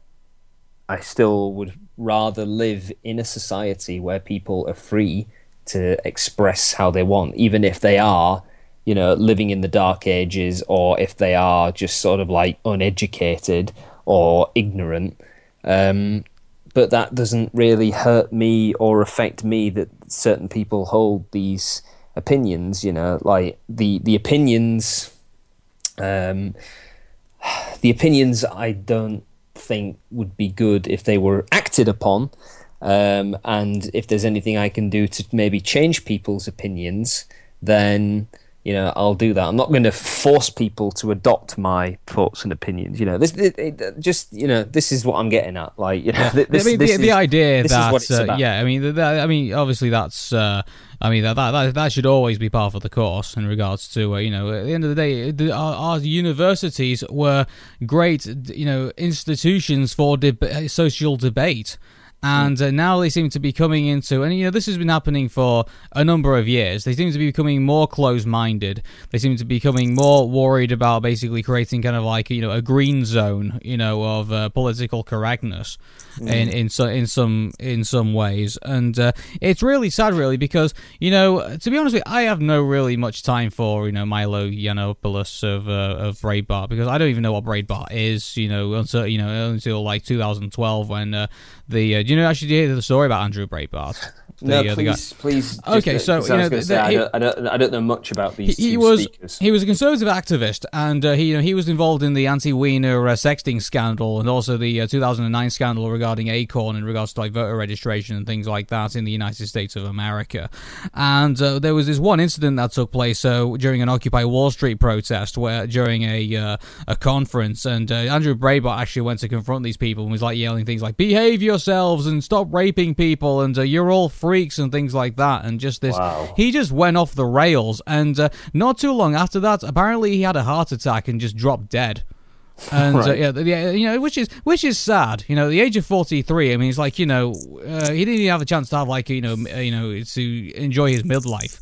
I still would rather live in a society where people are free to express how they want, even if they are, you know, living in the dark ages or if they are just sort of like uneducated or ignorant. Um, but that doesn't really hurt me or affect me that certain people hold these opinions, you know, like the, the opinions, um, the opinions I don't think would be good if they were acted upon. Um, and if there's anything I can do to maybe change people's opinions, then you know I'll do that. I'm not going to force people to adopt my thoughts and opinions. You know, this it, it, just you know this is what I'm getting at. Like you know, this,
I mean,
this
the,
is,
the idea
this
that uh, yeah, I mean, that, I mean, obviously that's. Uh, I mean that, that that should always be part of the course in regards to uh, you know at the end of the day the, our, our universities were great you know institutions for deb- social debate and uh, now they seem to be coming into and you know this has been happening for a number of years. They seem to be becoming more closed-minded. They seem to be becoming more worried about basically creating kind of like you know a green zone you know of uh, political correctness in in so in some in some ways. And uh, it's really sad really because you know to be honest with you, I have no really much time for you know Milo Yiannopoulos of uh, of Breitbart because I don't even know what Breitbart is you know until you know until like 2012 when uh, the uh, do you know actually do you hear the story about Andrew Breitbart the,
no,
uh,
please, please.
Okay, so, you
I
know, the-
say, I, don't, I don't, I don't know much about these
he
two
was
speakers.
he was a conservative activist, and uh, he you know he was involved in the Anthony Weiner uh, sexting scandal, and also the uh, 2009 scandal regarding Acorn in regards to like voter registration and things like that in the United States of America. And uh, there was this one incident that took place uh, during an Occupy Wall Street protest, where during a uh, a conference, and uh, Andrew Breitbart actually went to confront these people and was like yelling things like "Behave yourselves" and "Stop raping people" and uh, "You're all freaks" and things like that, and just this
Wow.
he just went off the rails and uh, not too long after that apparently he had a heart attack and just dropped dead and uh, yeah, yeah, you know, which is which is sad. You know, at the age of forty three. I mean, it's like you know, uh, he didn't even have a chance to have like you know, uh, you know, to enjoy his midlife.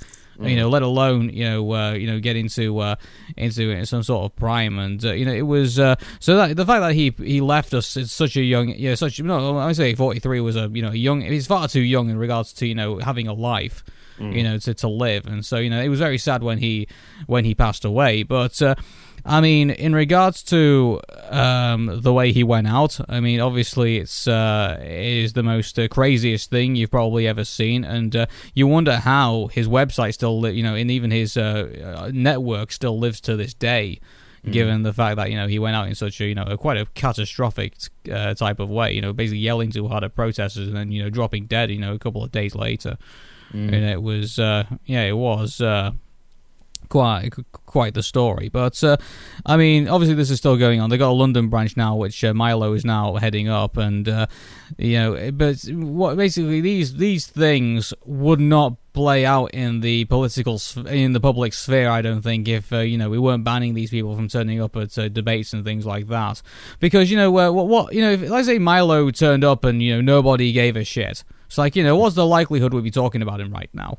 You know, let alone you know, uh, you know, get into uh, into some sort of prime, and uh, you know, it was uh, so that the fact that he he left us at such a young, yeah, such no, I say forty three was a you know young. He's far too young in regards to you know having a life you know, to, to live. And so, you know, it was very sad when he when he passed away. But uh, I mean, in regards to um, the way he went out, I mean, obviously, it's uh, it is the most uh, craziest thing you've probably ever seen, and uh, you wonder how his website still, li- you know, and even his uh, uh, network still lives to this day. Given the fact that you know he went out in such a you know a quite a catastrophic uh, type of way, you know, basically yelling too hard at protesters and then you know dropping dead, you know, a couple of days later. And it was uh, yeah it was uh, quite quite the story. But uh, I mean obviously this is still going on. They got a London branch now which uh, Milo is now heading up and uh, you know but what basically these these things would not play out in the political in the public sphere I don't think if uh, you know we weren't banning these people from turning up at uh, debates and things like that. Because you know uh, what what you know if, let's say Milo turned up and you know nobody gave a shit. It's like you know what's the likelihood we'd be talking about him right now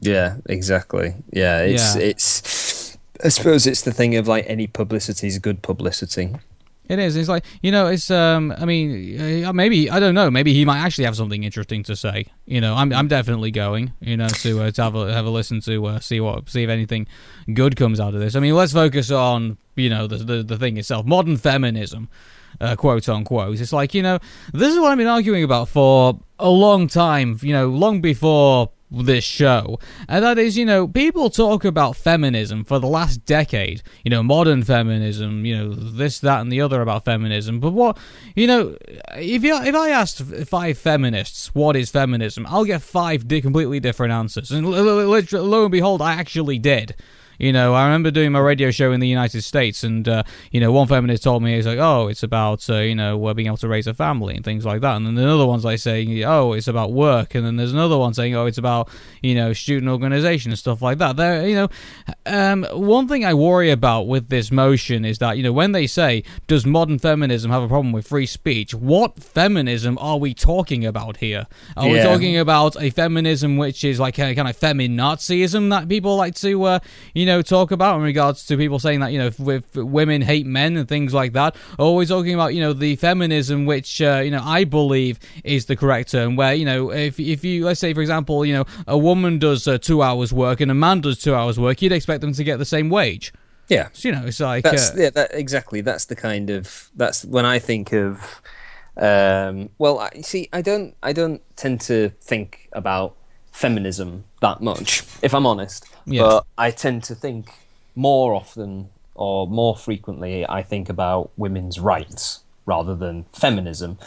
Yeah, exactly. Yeah, it's
Yeah.
it's. I suppose it's the thing of like any publicity is good publicity.
It is. It's like you know. It's um. I mean, uh, maybe I don't know. Maybe he might actually have something interesting to say. You know, I'm I'm definitely going. You know, to uh, to have a have a listen to uh, see what see if anything good comes out of this. I mean, let's focus on you know the the, the thing itself, modern feminism, uh, quote unquote. It's like you know this is what I've been arguing about for a long time, you know, long before this show, and that is, you know, people talk about feminism for the last decade, you know, modern feminism, you know, this, that, and the other about feminism. But what, you know, if you if I asked five feminists what is feminism, I'll get five completely different answers, and lo, and behold, I actually did. You know, I remember doing my radio show in the United States, and uh, you know, one feminist told me it's like, oh, it's about uh, you know uh, being able to raise a family and things like that, and then another one's like saying, oh, it's about work, and then there's another one saying, oh, it's about you know student organization and stuff like that. There, you know, um, one thing I worry about with this motion is that you know when they say, does modern feminism have a problem with free speech? What feminism are we talking about here? Are we talking about a feminism which is like a kind of feminazism that people like to uh, you know talk about in regards to people saying that you know if, if women hate men and things like that Always talking about you know the feminism which uh, you know I believe is the correct term where you know if if you let's say for example you know a woman does uh, two hours work and a man does two hours work you'd expect them to get the same wage
Yeah.
so you know it's like
That's
uh,
yeah, that exactly. That's the kind of that's when I think of. Um, well, I, see, I don't, I don't tend to think about feminism that much, if I'm honest.
Yeah.
But I tend to think more often or more frequently. I think about women's rights rather than feminism.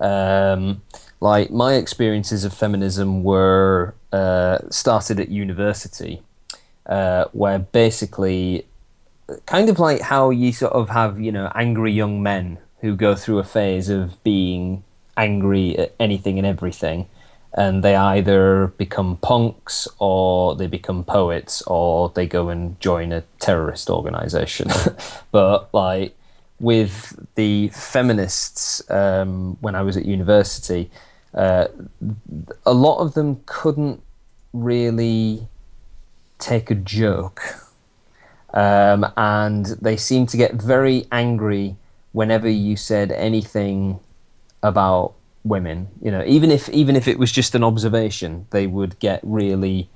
Um, like my experiences of feminism were uh, started at university, uh, where basically kind of like how you sort of have you know angry young men who go through a phase of being angry at anything and everything and they either become punks or they become poets or they go and join a terrorist organization. But like with the feminists um, when i was at university uh, a lot of them couldn't really take a joke. Um, and they seemed to get very angry whenever you said anything about women. You know, even if even if it was just an observation, they would get really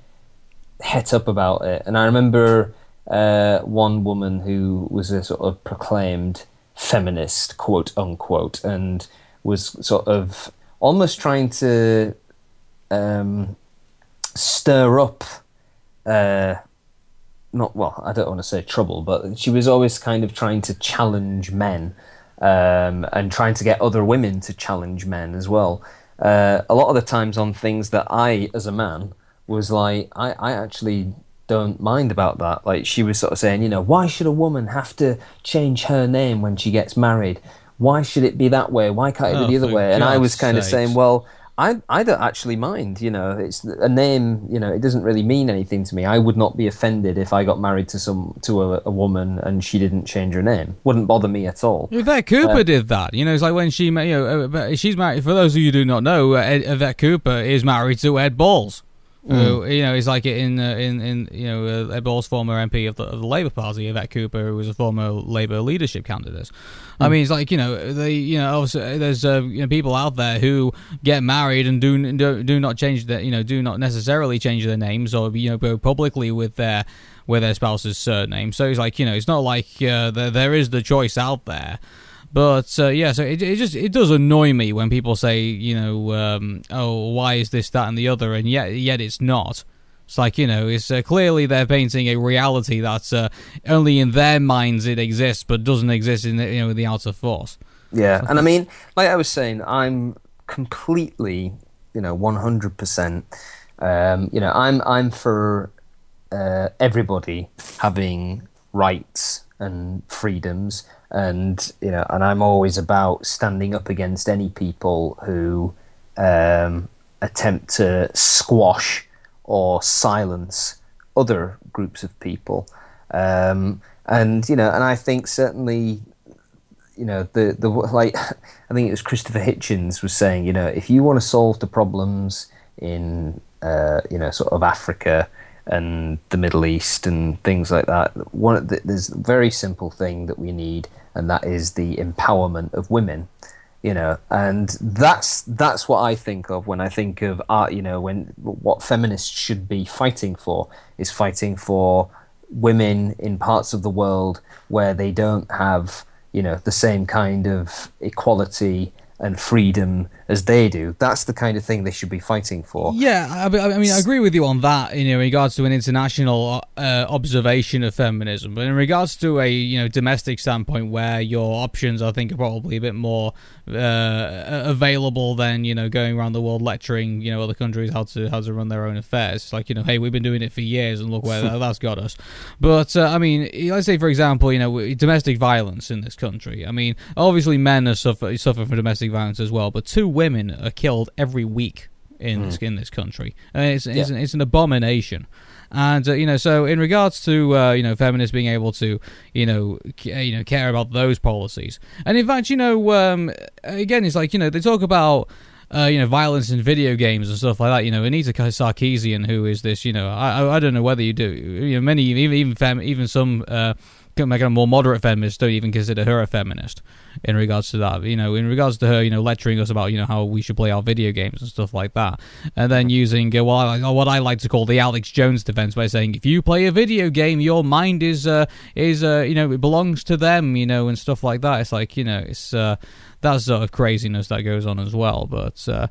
het up about it. And I remember uh, one woman who was a sort of proclaimed feminist, quote unquote, and was sort of almost trying to um, stir up. Uh, not well, I don't want to say trouble, but she was always kind of trying to challenge men um, and trying to get other women to challenge men as well. Uh, a lot of the times on things that I, as a man, was like, I, I actually don't mind about that. Like she was sort of saying, you know, why should a woman have to change her name when she gets married? Why should it be that way? Why can't it
Oh,
be the other way? And I was kind of saying, well, I I don't actually mind. You know, it's a name. You know, it doesn't really mean anything to me. I would not be offended if I got married to some to a, a woman and she didn't change her name. Wouldn't bother me at all.
Yvette Cooper did that. You know, it's like when she, you know, uh, she's married. For those of you who do not know, uh, Ed, Yvette Cooper is married to Ed Balls. Who, you know, is like in uh, in in you know uh, Balls, former MP of the, of the Labour Party, Yvette Cooper, who was a former Labour leadership candidate. I mean, it's like you know they you know obviously there's uh, you know, people out there who get married and do do, do not change their you know do not necessarily change their names or you know go publicly with their with their spouse's surname. So it's like you know it's not like uh, there there is the choice out there. But uh, yeah, so it, it just it does annoy me when people say you know um, oh why is this that and the other and yet yet it's not. It's like you know it's uh, clearly they're painting a reality that's uh, only in their minds it exists but doesn't exist in the, you know the outer force.
Yeah, and I mean, like I was saying, I'm completely, you know, 100%. Um, you know, I'm I'm for uh, everybody having rights and freedoms, and you know, and I'm always about standing up against any people who um, attempt to squash or silence other groups of people. Um, and you know, and I think certainly you know the the like I think it was Christopher Hitchens was saying you know if you want to solve the problems in uh, you know sort of Africa and the Middle East and things like that one the, there's a very simple thing that we need and that is the empowerment of women you know and that's that's what I think of when I think of art you know when what feminists should be fighting for is fighting for women in parts of the world where they don't have you know the same kind of equality and freedom as they do. That's the kind of thing they should be fighting for.
Yeah, I, I mean, I agree with you on that. You know, in regards to an international uh, observation of feminism, but in regards to a you know domestic standpoint, where your options, I think, are probably a bit more uh, available than you know going around the world lecturing you know other countries how to how to run their own affairs. It's like you know, hey, we've been doing it for years, and look where that's got us. But uh, I mean, let's say for example, you know, domestic violence in this country. I mean, obviously men are suffer suffer from domestic violence as well, but two women are killed every week in mm. this in this country. And it's it's, yeah. an, it's an abomination. And uh, you know, so in regards to uh, you know feminists being able to you know c- you know care about those policies, and in fact, you know, um, again, it's like you know they talk about. Uh, you know, violence in video games and stuff like that. You know, Anita Sarkeesian, who is this, you know, I I don't know whether you do. You know, many even even fem, even some uh, make a more moderate feminist don't even consider her a feminist in regards to that. You know, in regards to her, you know, lecturing us about you know how we should play our video games and stuff like that, and then using uh, well, I, what I like to call the Alex Jones defense by saying if you play a video game, your mind is uh, is uh, you know it belongs to them, you know, and stuff like that. It's like you know, it's uh, that sort of craziness that goes on as well, but. Uh,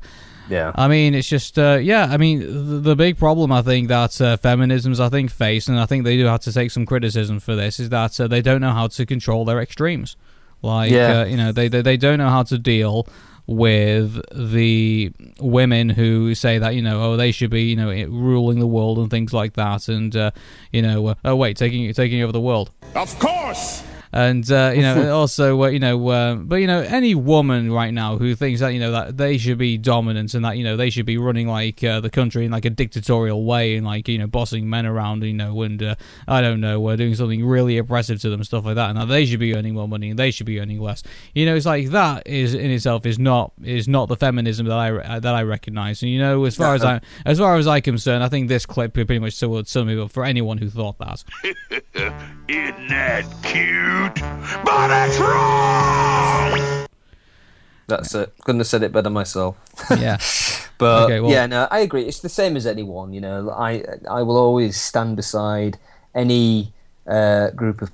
yeah.
I mean, it's just, uh, yeah, I mean, the, the, big problem I think that uh, feminisms, I think, face, and I think they do have to take some criticism for this, is that uh, they don't know how to control their extremes. Like, yeah. Uh, you know, they, they, they don't know how to deal with the women who say that you know oh they should be you know ruling the world and things like that and uh, you know uh, oh wait taking taking over the world
of course
and uh, you know also uh, you know uh, but you know any woman right now who thinks that you know that they should be dominant and that you know they should be running like uh, the country in like a dictatorial way and like you know bossing men around you know and uh, I don't know we're doing something really oppressive to them stuff like that and that they should be earning more money and they should be earning less. You know it's like that is in itself is not is not the feminism that I that I recognize. And you know as far as I as far as I'm concerned I think this clip pretty much sum it up for anyone who thought that
isn't that cute but it's wrong.
That's it. Couldn't have said it better myself.
Yeah.
but okay, well, yeah, no, I agree. It's the same as anyone. You know, I I will always stand beside any uh, group of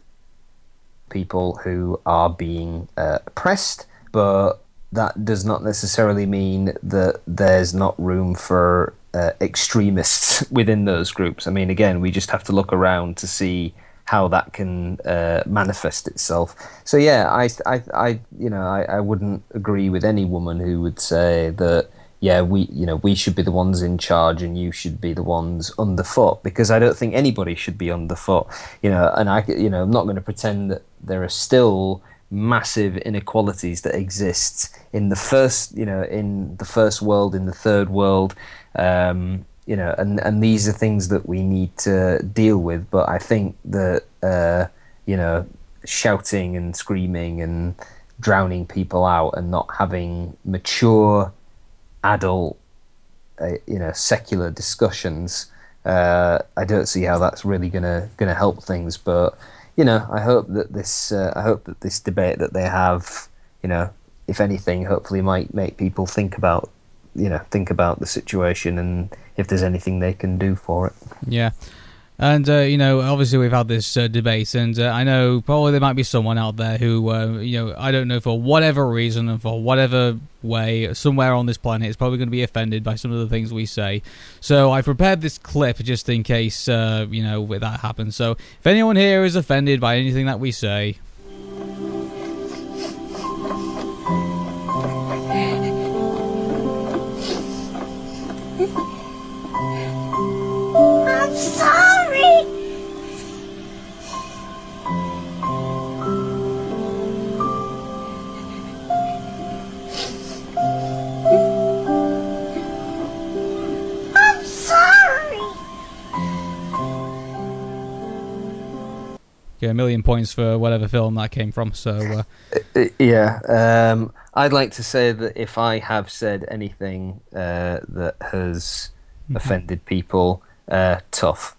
people who are being uh, oppressed, but that does not necessarily mean that there's not room for uh, extremists within those groups. I mean, again, we just have to look around to see how that can uh, manifest itself. So yeah, I, I, I you know, I, I wouldn't agree with any woman who would say that yeah, we you know we should be the ones in charge and you should be the ones underfoot because I don't think anybody should be underfoot. You know, and I you know I'm not going to pretend that there are still massive inequalities that exist in the first you know in the first world in the third world um, you know, and and these are things that we need to deal with. But I think that uh, you know, shouting and screaming and drowning people out and not having mature, adult, uh, you know, secular discussions. Uh, I don't see how that's really gonna gonna help things. But you know, I hope that this uh, I hope that this debate that they have, you know, if anything, hopefully might make people think about you know think about the situation and if there's anything they can do for it.
Yeah. And uh, you know, obviously we've had this uh, debate, and uh, I know probably there might be someone out there who, uh, you know, I don't know for whatever reason and for whatever way, somewhere on this planet is probably going to be offended by some of the things we say. So I prepared this clip just in case, uh, you know, that happens. So if anyone here is offended by anything that we say, a million points for whatever film that came from. So uh,
uh, yeah, um, I'd like to say that if I have said anything uh, that has mm-hmm. offended people, uh, tough.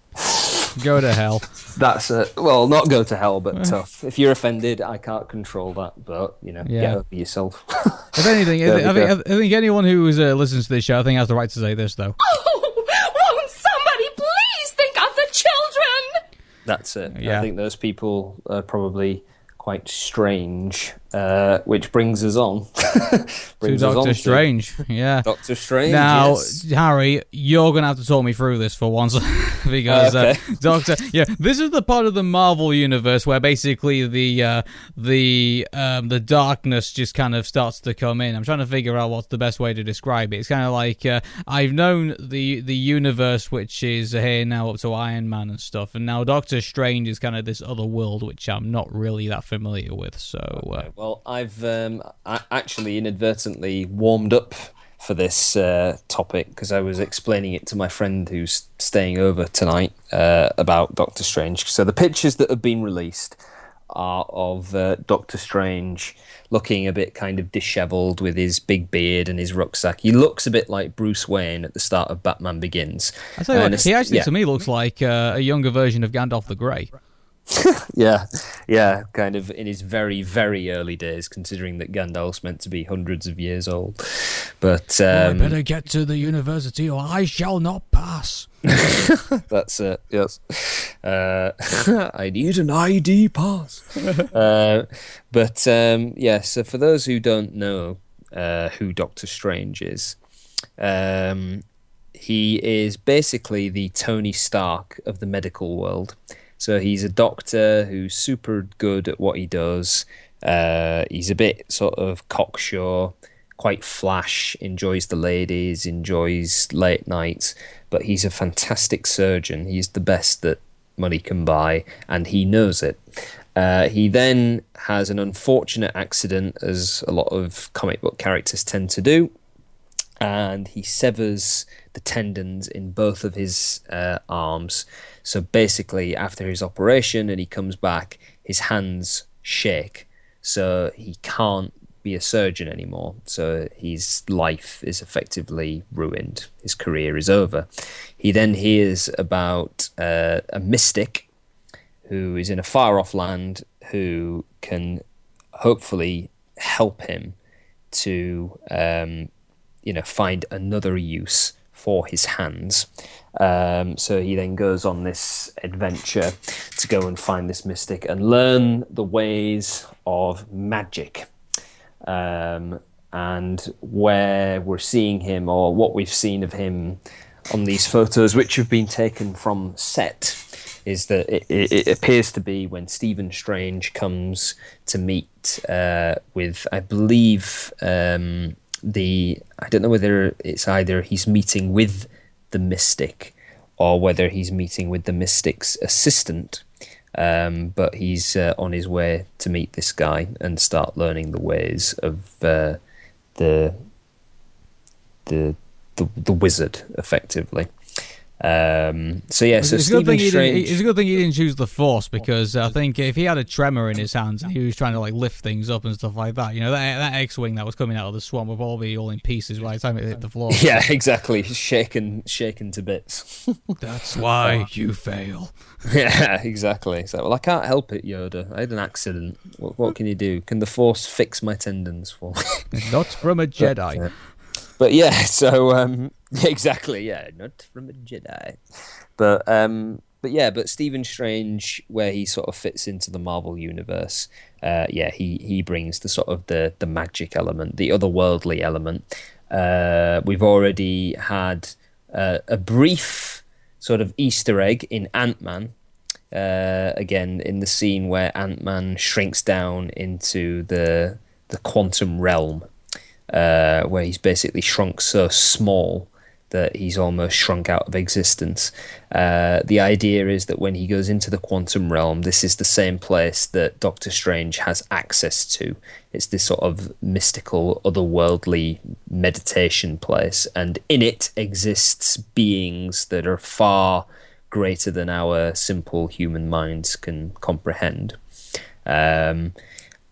Go to hell.
That's a, well, not go to hell, but tough. If you're offended, I can't control that, but you know, yeah. get over yourself.
if anything, I, think, I think anyone who uh, listens to this show, I think has the right to say this though. Oh, won't somebody please think of the children?
That's it. Yeah. I think those people are probably quite strange Uh, which brings us on
to
brings us on
Doctor
to
Strange. Yeah.
Doctor Strange.
Now,
yes.
Harry, you're gonna have to talk me through this for once, because uh,
Okay.
Doctor, yeah, this is the part of the Marvel universe where basically the uh, the um, the darkness just kind of starts to come in. I'm trying to figure out what's the best way to describe it. It's kind of like uh, I've known the the universe which is here now up to Iron Man and stuff, and now Doctor Strange is kind of this other world which I'm not really that familiar with. So, uh,
Well, I've um, actually inadvertently warmed up for this uh, topic because I was explaining it to my friend who's staying over tonight uh, about Doctor Strange. So the pictures that have been released are of uh, Doctor Strange looking a bit kind of dishevelled with his big beard and his rucksack. He looks a bit like Bruce Wayne at the start of Batman Begins.
I tell you what, he actually
yeah.
to me looks like uh, a younger version of Gandalf the Grey.
Yeah, yeah, kind of in his very, very early days, considering that Gandalf's meant to be hundreds of years old. But um,
get to the university or I shall not pass.
that's it. Yes, uh, I need an ID pass. uh, but um, yeah, so for those who don't know uh, who Doctor Strange is, um, he is basically the Tony Stark of the medical world. So he's a doctor who's super good at what he does. Uh, he's a bit sort of cocksure, quite flash, enjoys the ladies, enjoys late nights, but he's a fantastic surgeon. He's the best that money can buy, and he knows it. Uh, he then has an unfortunate accident, as a lot of comic book characters tend to do, and he severs the tendons in both of his uh, arms. So basically, after his operation and he comes back, his hands shake. So he can't be a surgeon anymore. So his life is effectively ruined. His career is over. He then hears about uh, a mystic who is in a far off land who can hopefully help him to um, you know find another use for his hands. Um, so he then goes on this adventure to go and find this mystic and learn the ways of magic. Um, and where we're seeing him, or what we've seen of him on these photos, which have been taken from set, is that it, it, appears to be when Stephen Strange comes to meet uh, with, I believe, um, the I don't know whether it's either he's meeting with the mystic or whether he's meeting with the mystic's assistant. Um, but he's uh, on his way to meet this guy and start learning the ways of uh, the the the the wizard, effectively. Um, so yeah, so
it's, a good
Stephen
thing he didn't,
Strange.
it's a good thing he didn't choose the Force because I think if he had a tremor in his hands and he was trying to like lift things up and stuff like that, you know, that that X-wing that was coming out of the swamp would probably be all in pieces by the time it hit the floor.
Yeah, exactly. Shaken, shaken to bits.
That's why you fail.
yeah, exactly. So, well, I can't help it, Yoda. I had an accident. What, what can you do? Can the Force fix my tendons for me?
Not from a Jedi.
but yeah, so um, exactly, yeah, not from a Jedi. But um, but yeah, but Stephen Strange, where he sort of fits into the Marvel universe, uh, yeah, he he brings the sort of the the magic element, the otherworldly element. Uh, we've already had uh, a brief sort of Easter egg in Ant Man. Uh, again, in the scene where Ant Man shrinks down into the the quantum realm, uh, where he's basically shrunk so small that he's almost shrunk out of existence. Uh, the idea is that when he goes into the quantum realm, this is the same place that Doctor Strange has access to. It's this sort of mystical, otherworldly meditation place, and in it exists beings that are far greater than our simple human minds can comprehend. Um,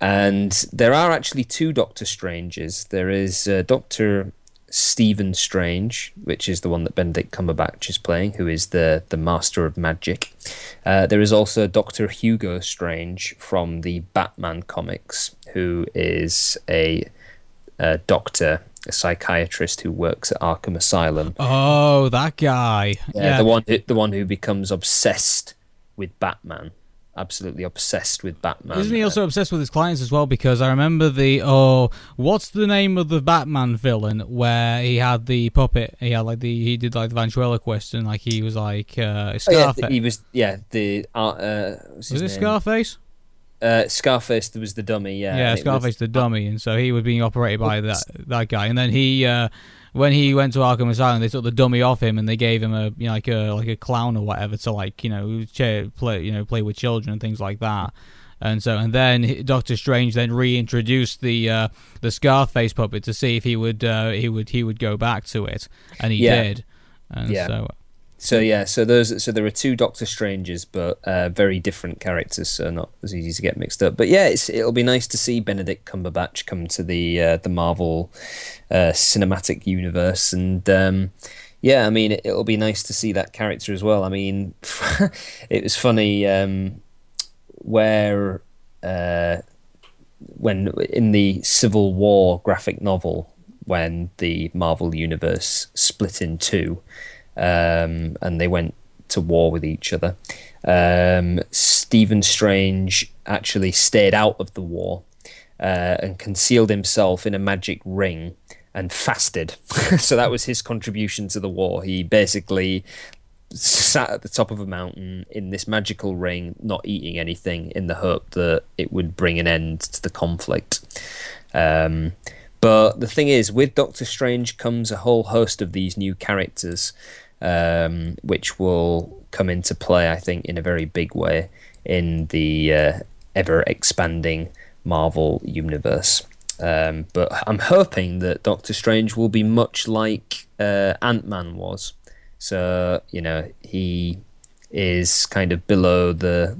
and there are actually two Doctor Stranges. There is uh, Doctor Stephen Strange, which is the one that Benedict Cumberbatch is playing, who is the the master of magic. Uh, there is also Doctor Hugo Strange from the Batman comics, who is a, a doctor, a psychiatrist who works at Arkham Asylum.
Oh, that guy.
Yeah,
Yeah,
the one who, the one who becomes obsessed with Batman absolutely obsessed with Batman.
Isn't he also obsessed with his clients as well? Because I remember the oh, what's the name of the Batman villain where he had the puppet? He had like the he did like the ventriloquist and like he was like uh,
Oh, yeah,
Scarface.
he was yeah the uh, uh
was it
name?
Scarface?
Uh, Scarface was the dummy. Yeah,
Yeah,
it was-
Scarface the dummy, and so he was being operated by that that guy. And then he, uh, when he went to Arkham Asylum, they took the dummy off him and they gave him a you know like a like a clown or whatever to like you know play you know play with children and things like that. And so, and then Doctor Strange then reintroduced the uh, the Scarface puppet to see if he would uh, he would he would go back to it, and he
Yeah.
did. And
Yeah.
so,
So yeah, so those so there are two Doctor Strangers, but uh, very different characters, so not as easy to get mixed up. But yeah, it'll be nice to see Benedict Cumberbatch come to the uh, the Marvel uh, cinematic universe, and um, yeah, I mean it, it'll be nice to see that character as well. I mean, it was funny um, where uh, when in the Civil War graphic novel when the Marvel universe split in two um, and they went to war with each other. Um, Stephen Strange actually stayed out of the war uh, and concealed himself in a magic ring and fasted. so that was his contribution to the war. He basically sat at the top of a mountain in this magical ring, not eating anything, in the hope that it would bring an end to the conflict. Um, but the thing is, with Doctor Strange comes a whole host of these new characters, um, which will come into play, I think, in a very big way in the uh, ever expanding Marvel universe. Um, but I'm hoping that Doctor Strange will be much like uh, Ant Man was. So you know he is kind of below the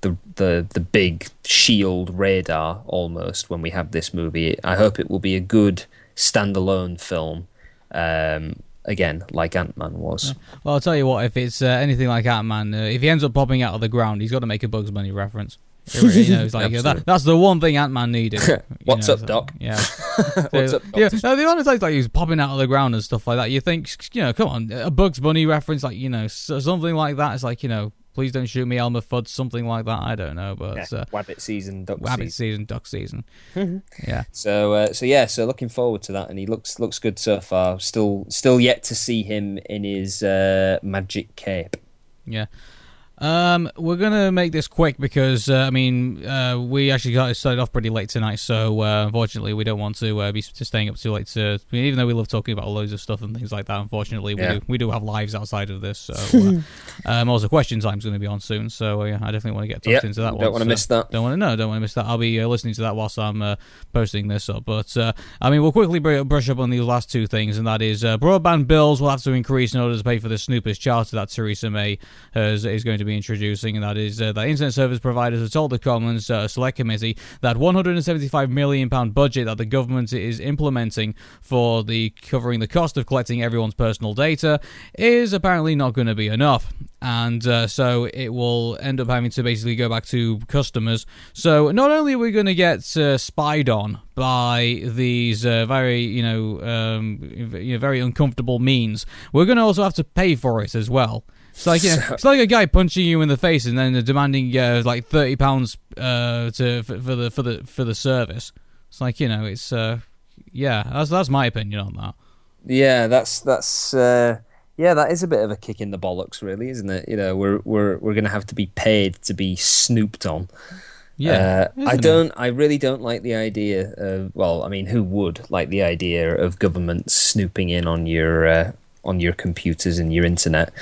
the the the big shield radar almost when we have this movie. I hope it will be a good standalone film. Um, again, like Ant Man was.
well, I'll tell you what, if it's uh, anything like Ant Man, uh, if he ends up popping out of the ground, he's got to make a Bugs Bunny reference. Really- you know, it's like, uh, that, that's the one thing Ant Man needed.
What's
know,
up,
so-
Doc?
Yeah.
What's up, Doc?
Yeah, no, the amount of times like he was popping out of the ground and stuff like that, you think, you know, come on, a Bugs Bunny reference, like you know, something like that. It's like you know, please don't shoot me, Elmer Fudd, something like that. I don't know, but
Yeah,
uh,
Wabbit season, Duck
Rabbit
season.
season, duck season. yeah,
So, uh, so yeah, so looking forward to that, and he looks looks good so far. Still, still yet to see him in his uh, magic cape.
yeah. Um, we're gonna make this quick because uh, I mean uh, we actually got started off pretty late tonight, so uh, unfortunately we don't want to uh, be staying up too late. To I mean, even though we love talking about loads of stuff and things like that, unfortunately we
Yeah.
do we do have lives outside of this. So uh, um, also question time's going to be on soon, so uh, yeah, I definitely want to get tucked
Yep,
into that
don't
one.
wanna
so-
miss that.
Don't want to no, don't want to miss that. I'll be uh, listening to that whilst I'm uh, posting this up. But uh, I mean, we'll quickly br- brush up on these last two things, and that is uh, broadband bills will have to increase in order to pay for the Snoopers charter that Theresa May has, is going to be introducing, and that is uh, that internet service providers have told the Commons uh, Select Committee that 175 million pound budget that the government is implementing for the covering the cost of collecting everyone's personal data is apparently not going to be enough, and uh, so it will end up having to basically go back to customers. So not only are we going to get uh, spied on by these uh, very you know, um, you know very uncomfortable means, we're going to also have to pay for it as well. It's like you know, it's like a guy punching you in the face and then demanding uh, like thirty pounds uh, to for, for the for the for the service. It's like you know, it's uh, yeah, that's that's my opinion on that.
Yeah, that's that's uh, yeah, that is a bit of a kick in the bollocks, really, isn't it? You know, we're we're we're going to have to be paid to be snooped on.
Yeah,
Uh, I
isn't it?
don't. I really don't like the idea of. Well, I mean, who would like the idea of government snooping in on your uh, on your computers and your internet?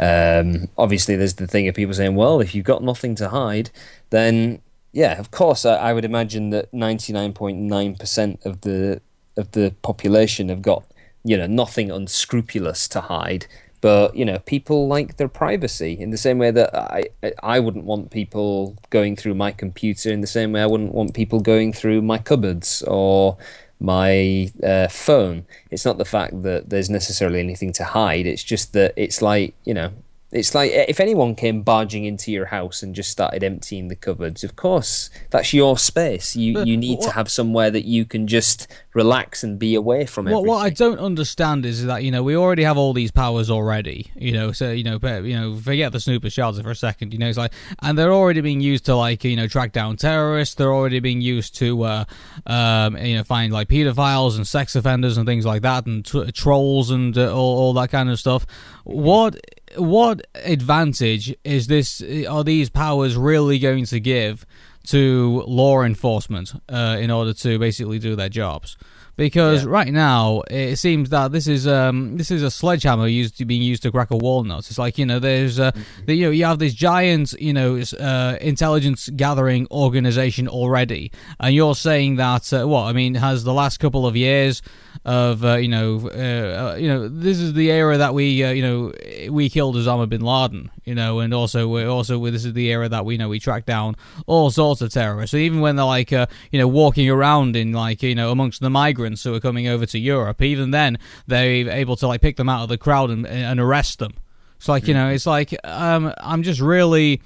Um, obviously, there's the thing of people saying, "Well, if you've got nothing to hide, then yeah, of course." I, I would imagine that 99.9 percent of the of the population have got you know nothing unscrupulous to hide. But you know, people like their privacy in the same way that I I wouldn't want people going through my computer in the same way I wouldn't want people going through my cupboards or my uh, phone. It's not the fact that there's necessarily anything to hide. It's just that it's like you know It's like if anyone came barging into your house and just started emptying the cupboards, of course, that's your space. You
But
you need to have somewhere that you can just relax and be away from
What, what I don't understand is that you know we already have all these powers already. You know, so you know, you know, forget the snooper charter for a second. You know, it's like, and they're already being used to like you know track down terrorists. They're already being used to uh, um, you know find like pedophiles and sex offenders and things like that, and t- trolls and uh, all, all that kind of stuff. What what advantage is this? Are these powers really going to give to law enforcement uh, in order to basically do their jobs? Because right now it seems that this is um, this is a sledgehammer used being used to crack a walnut. It's like you know there's uh, the, you know you have this giant you know uh, intelligence gathering organization already, and you're saying that uh, what I mean has the last couple of years of uh, you know uh, uh, you know this is the era that we uh, you know we killed Osama bin Laden you know and also we're also this is the era that we you know we track down all sorts of terrorists. So even when they're like uh, you know walking around in like you know amongst the migrants who are coming over to Europe even then they're able to like pick them out of the crowd and, and arrest them. It's like you know it's like um, I'm just really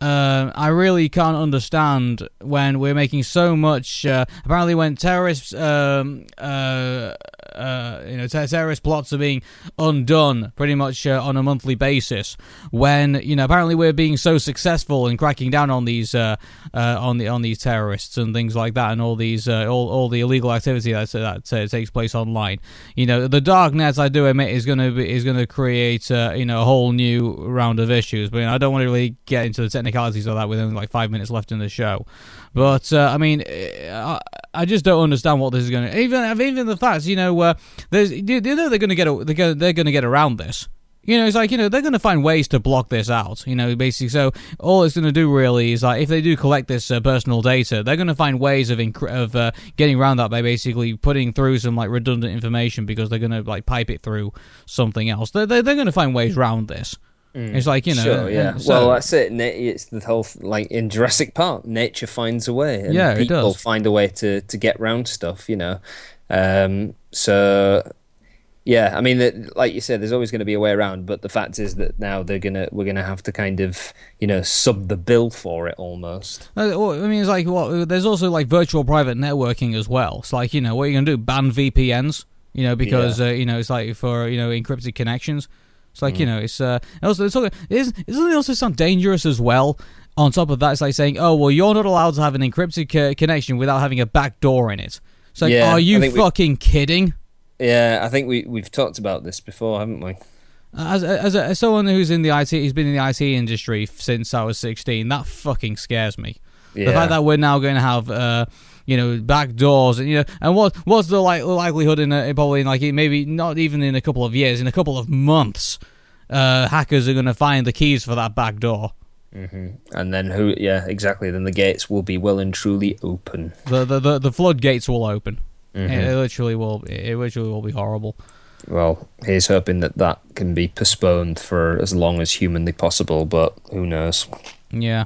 uh, I really can't understand when we're making so much. Uh, apparently, when terrorists, um, uh, uh, you know, ter- terrorist plots are being undone pretty much uh, on a monthly basis. When you know, apparently, we're being so successful in cracking down on these, uh, on the on these terrorists and things like that, and all these, all all the illegal activity that that takes place online. You know, the dark net, I do admit, is going to be is to create, you know, a whole new round of issues. But you know, I don't want to really get into the technicalities of that with only like five minutes left in the show. But uh, I mean, I, I just don't understand what this is going to. Even even the facts, you know, uh, there's you know they're going to get a, they're going they're going to get around this. You know, it's like you know they're going to find ways to block this out. You know, basically. So all it's going to do really is like if they do collect this uh, personal data, they're going to find ways of inc- of uh, getting around that by basically putting through some like redundant information because they're going to like pipe it through something else. They're they're, they're going to find ways around this. It's like you know,
Sure, yeah.
so-
well, that's it. Na- It's the whole like in Jurassic Park, nature finds a way, and
Yeah, it
people
does.
find a way to to get round stuff. You know, um, so yeah. I mean, that, like you said, there's always going to be a way around, but the fact is that now they're gonna we're gonna have to kind of you know sub the bill for it almost.
Uh, I mean, it's like what? There's also like virtual private networking as well. It's like you know what are you gonna do? Ban VPNs? You know because uh, you know it's like for you know encrypted connections. It's like you know it's uh also it's also is doesn't it also sound dangerous as well? On top of that, it's like saying, oh well, you're not allowed to have an encrypted co- connection without having a back door in it. It's like,
Yeah,
are you
think we-
fucking kidding?
Yeah, I think we we've talked about this before, haven't we?
As as, a, as someone who's in the IT, he's been in the IT industry since I was 16. That fucking scares me.
Yeah.
The fact that we're now going to have, uh, you know, back doors, and you know, and what what's the like likelihood in a, probably in like maybe not even in a couple of years, in a couple of months, uh, hackers are going to find the keys for that back door.
and then who? Yeah, exactly. Then the gates will be well and truly open.
The the the, the floodgates will open.
Mm-hmm.
It, it literally will. It literally will be horrible.
Well, here's hoping that that can be postponed for as long as humanly possible, but who knows?
Yeah.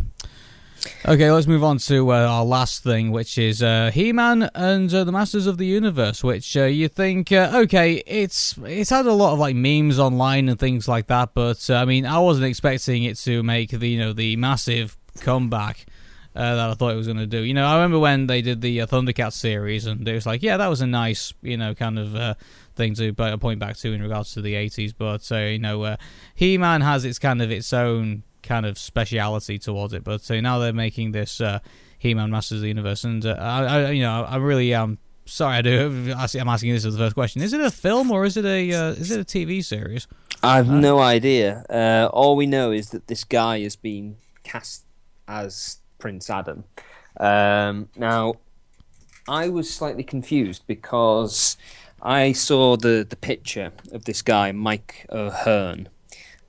Okay, let's move on to uh, our last thing, which is uh, He-Man and uh, the Masters of the Universe. Which uh, you think, uh, okay, it's it's had a lot of like memes online and things like that, but uh, I mean, I wasn't expecting it to make the you know the massive comeback that I thought it was going to do. You know, I remember when they did the Thundercats series, and it was like, yeah, that was a nice, you know, kind of thing to point back to in regards to the 80s. But, you know, He Man has its kind of its own kind of speciality towards it. But uh, now they're making this uh, He Man Masters of the Universe, and uh, I, I, you know, I really am. Sorry, I do. I'm asking this as the first question. Is it a film or is it a uh, is it a TV series?
I've no idea. Uh, all we know is that this guy has been cast as Prince Adam. Um, now, I was slightly confused because I saw the, the picture of this guy, Mike O'Hearn,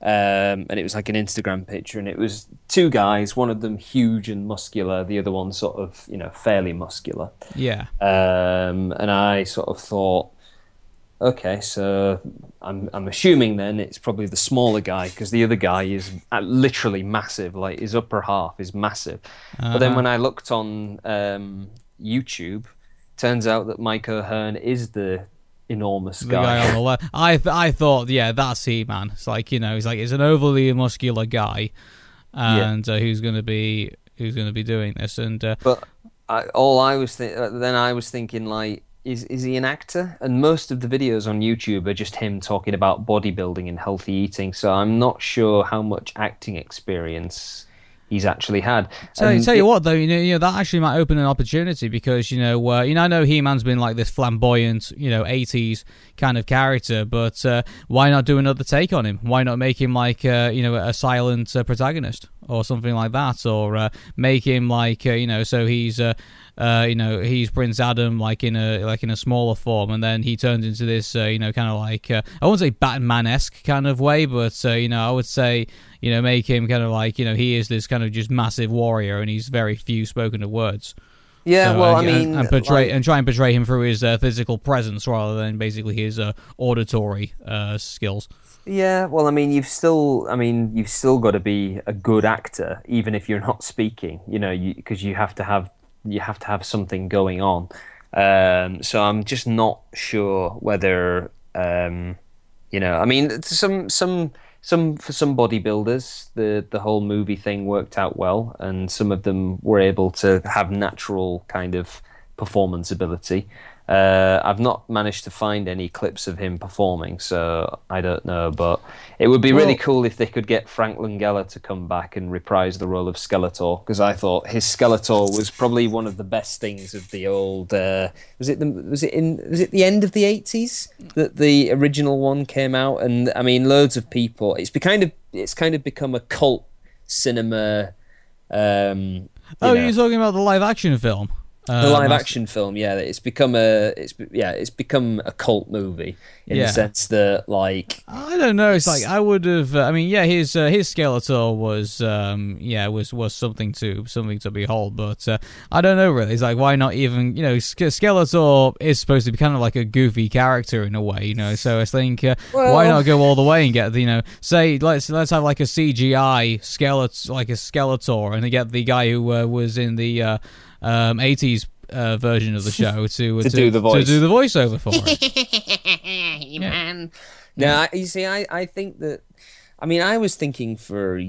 um, and it was like an Instagram picture, and it was two guys, one of them huge and muscular, the other one sort of, you know, fairly muscular.
Yeah.
Um, and I sort of thought, okay, so I'm I'm assuming then it's probably the smaller guy because the other guy is literally massive. Like his upper half is massive. But then when I looked on um, YouTube, turns out that Mike O'Hearn is the enormous
the guy on the left. I th- I thought, yeah, that's He Man. It's like you know, he's like it's an overly muscular guy, and uh, who's going to be who's going to be doing this. And uh,
But I, all I was th- then I was thinking like, is is he an actor? And most of the videos on YouTube are just him talking about bodybuilding and healthy eating. So I'm not sure how much acting experience he's actually had.
So
And
tell you
it-
what, though, you know, you know that actually might open an opportunity because you know, uh, you know, I know He-Man's been like this flamboyant, you know, '80s kind of character, but uh, why not do another take on him? Why not make him like, uh, you know, a silent uh, protagonist or something like that, or uh, make him like, uh, you know, so he's. Uh, uh, you know, he's Prince Adam, like in a like in a smaller form, and then he turns into this, uh, you know, kind of like uh, I wouldn't say Batman-esque kind of way, but uh, you know, I would say, you know, make him kind of like, you know, he is this kind of just massive warrior, and he's very few spoken of words.
Yeah,
So,
well,
and,
I mean,
and, portray
like-
and try and portray him through his uh, physical presence rather than basically his uh, auditory uh, skills.
Yeah, well, I mean, you've still, I mean, you've still got to be a good actor, even if you're not speaking. You know, because you, have to have you have to have something going on. Um, so I'm just not sure whether, um, you know, I mean, some some some for some bodybuilders, the the whole movie thing worked out well, and some of them were able to have natural kind of performance ability. Uh, I've not managed to find any clips of him performing, so I don't know. But it would be really
Well-
cool if they could get Frank Langella to come back and reprise the role of Skeletor, because I thought his Skeletor was probably one of the best things of the old. Uh, was it the was it in was it the end of the eighties that the original one came out? And I mean, loads of people. It's be kind of it's kind of become a cult cinema. Um, you
Oh,
know
you're talking about the live action film.
The live action film yeah it's become a it's yeah it's become a cult movie in
Yeah.
the sense that like
I don't know. It's like I would have. Uh, I mean, yeah, his uh, his Skeletor was, um, yeah, was was something to something to behold. But uh, I don't know really. It's like why not even you know Ske- Skeletor is supposed to be kind of like a goofy character in a way, you know. So I think uh, why not go all the way and get the, you know say let's let's have like a CGI Skeletor like a Skeletor and get the guy who uh, was in the uh, um, 80s. Uh, version of the show to,
To do the voice.
to do the voiceover for it.
He-Man.
now I- you see I, I think that i mean i was thinking for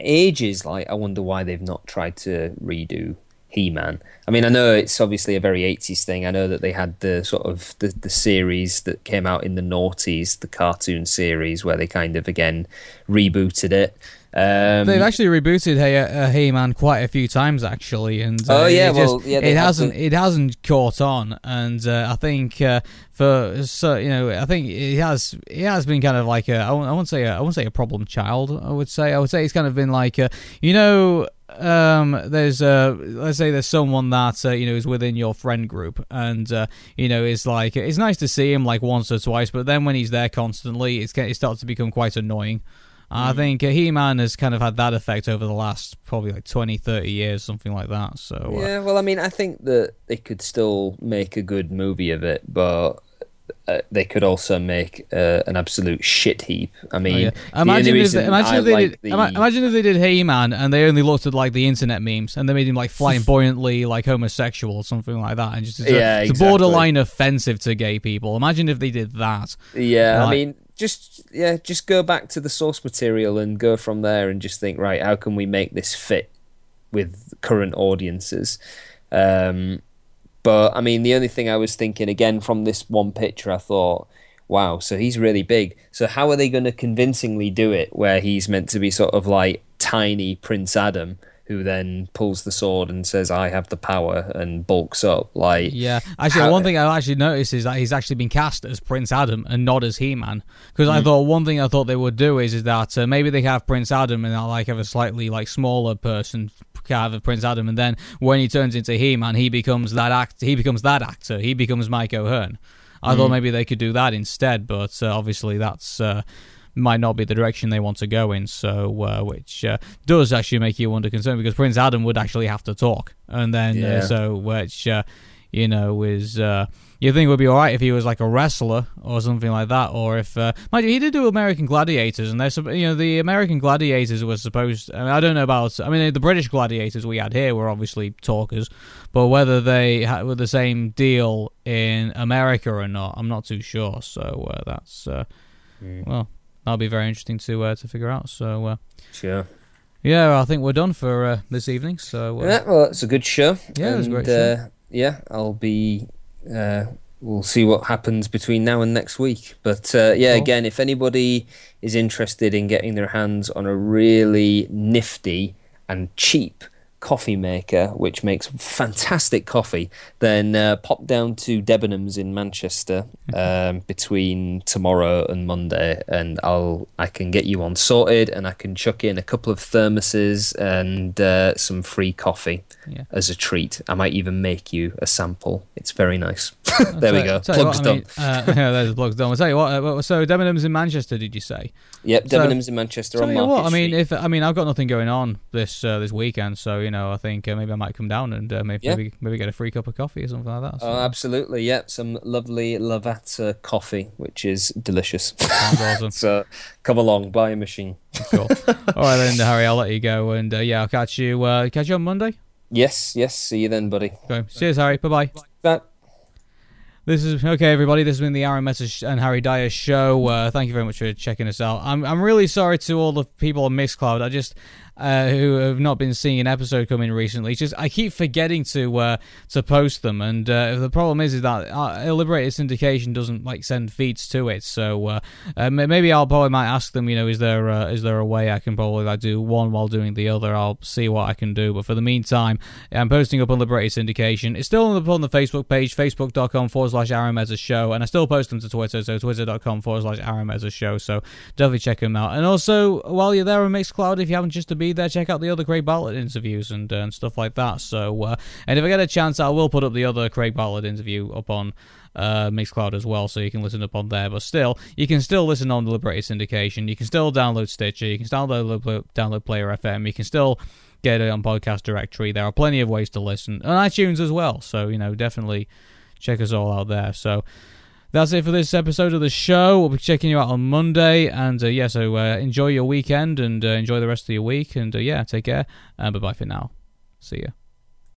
ages like i wonder why they've not tried to redo he-man i mean i know it's obviously a very 80s thing i know that they had the sort of the, the series that came out in the noughties the cartoon series where they kind of again rebooted it um,
They've actually rebooted Hey uh, He-Man quite a few times actually, and uh,
Oh, yeah,
it just-
well, yeah,
it hasn't
the-
it hasn't caught on, and uh, I think uh, for so you know I think it has it has been kind of like a I won't, I won't say a, I won't say a problem child I would say. I would say it's kind of been like a, you know um there's uh let's say there's someone that uh, you know is within your friend group and uh, you know is like it's nice to see him like once or twice but then when he's there constantly it's it starts to become quite annoying I think uh, He-Man has kind of had that effect over the last probably like 20, 30 years, something like that. So uh,
Yeah, well, I mean, I think that they could still make a good movie of it, but uh, they could also make uh, an absolute shit heap. I mean,
Oh, yeah. Imagine if, they, imagine if they
like
did.
the-
Imagine if they did He-Man and they only looked at like the internet memes and they made him like flamboyantly like homosexual or something like that, and just it's, a-
Yeah,
it's
exactly.
borderline offensive to gay people. Imagine if they did that.
Yeah, I mean, just yeah, just go back to the source material and go from there, and just think, right, how can we make this fit with current audiences? Um, but I mean, the only thing I was thinking again from this one picture, I thought, wow, so he's really big. So how are they going to convincingly do it where he's meant to be sort of like tiny Prince Adam? Who then pulls the sword and says, "I have the power," and bulks up like
Yeah, actually,
How-
one thing I actually noticed is that he's actually been cast as Prince Adam and not as He-Man. Because I thought one thing I thought they would do is is that uh, maybe they have Prince Adam and they'll like have a slightly like smaller person have a Prince Adam, and then when he turns into He-Man, he becomes that act. He becomes that actor. He becomes Mike O'Hearn. I thought maybe they could do that instead, but uh, obviously that's. Uh, might not be the direction they want to go in, so uh, which uh, does actually make you wonder concern because Prince Adam would actually have to talk, and then
Yeah.
uh, so which uh, you know, is uh, you think it would be all right if he was like a wrestler or something like that, or if uh, mind you, he did do American Gladiators, and there's you know the American Gladiators were supposed. I, mean, I don't know about. I mean, the British Gladiators we had here were obviously talkers, but whether they had, were the same deal in America or not, I'm not too sure. So uh, that's uh,
Mm.
well, that'll be very interesting to uh, to figure out. So uh,
Sure.
yeah, I think we're done for uh, this evening. So uh,
Yeah, well, it's a good show.
Yeah, it was a great
And, Uh, yeah, I'll be. Uh, we'll see what happens between now and next week. But uh, yeah,
Cool.
again, if anybody is interested in getting their hands on a really nifty and cheap coffee maker, which makes fantastic coffee, then uh, pop down to Debenhams in Manchester um, between tomorrow and Monday, and I'll I can get you on sorted, and I can chuck in a couple of thermoses and uh, some free coffee
Yeah.
as a treat. I might even make you a sample. It's very nice. there we go. Plug's
what, I
done.
mean, uh, yeah, there's the plug's done. I'll tell you what. Uh, so Debenhams in Manchester, did you say?
Yep,
so-
Debenhams in Manchester
Tell
on
you
Market
what, I mean, if I mean, I've got nothing going on this uh, this weekend, so you know, I think uh, maybe I might come down and uh, maybe,
Yeah.
maybe maybe get a free cup of coffee or something like that. So,
Oh, absolutely. Yep, some lovely Lavazza coffee, which is delicious.
sounds awesome.
so come along, buy a machine.
Cool. All right then, Harry, I'll let you go, and uh, yeah, I'll catch you uh, catch you on Monday.
Yes, yes. See you then, buddy.
Okay. Cheers, Harry. Bye bye.
That.
This is okay, everybody. This has been the Arun Message and Harry Dyer show. Uh, thank you very much for checking us out. I'm I'm really sorry to all the people on Mixcloud. I just uh, who have not been seeing an episode come in recently. Just I keep forgetting to uh, to post them, and uh, the problem is is that uh, Liberated Syndication doesn't like send feeds to it. So uh, uh, maybe I'll probably might ask them. You know, is there uh, is there a way I can probably like do one while doing the other? I'll see what I can do. But for the meantime, I'm posting up on Liberated Syndication. It's still up on the Facebook page, facebook.com forward slash Arun Mezza Show. And I still post them to Twitter, so twitter.com forward slash Arun Mezza Show. So definitely check them out. And also, while you're there on Mixcloud, if you haven't just to be there, check out the other Craig Bartlett interviews and, uh, and stuff like that. So, uh, and if I get a chance, I will put up the other Craig Bartlett interview up on uh, Mixcloud as well, so you can listen up on there. But still, you can still listen on the Liberated Syndication. You can still download Stitcher. You can still download, download Player FM. You can still get it on Podcast Directory. There are plenty of ways to listen. On iTunes as well. So, you know, definitely check us all out there. So, that's it for this episode of the show. We'll be checking you out on Monday. And uh, yeah, so uh, enjoy your weekend and uh, enjoy the rest of your week. And uh, yeah, take care. Bye bye for now. See ya.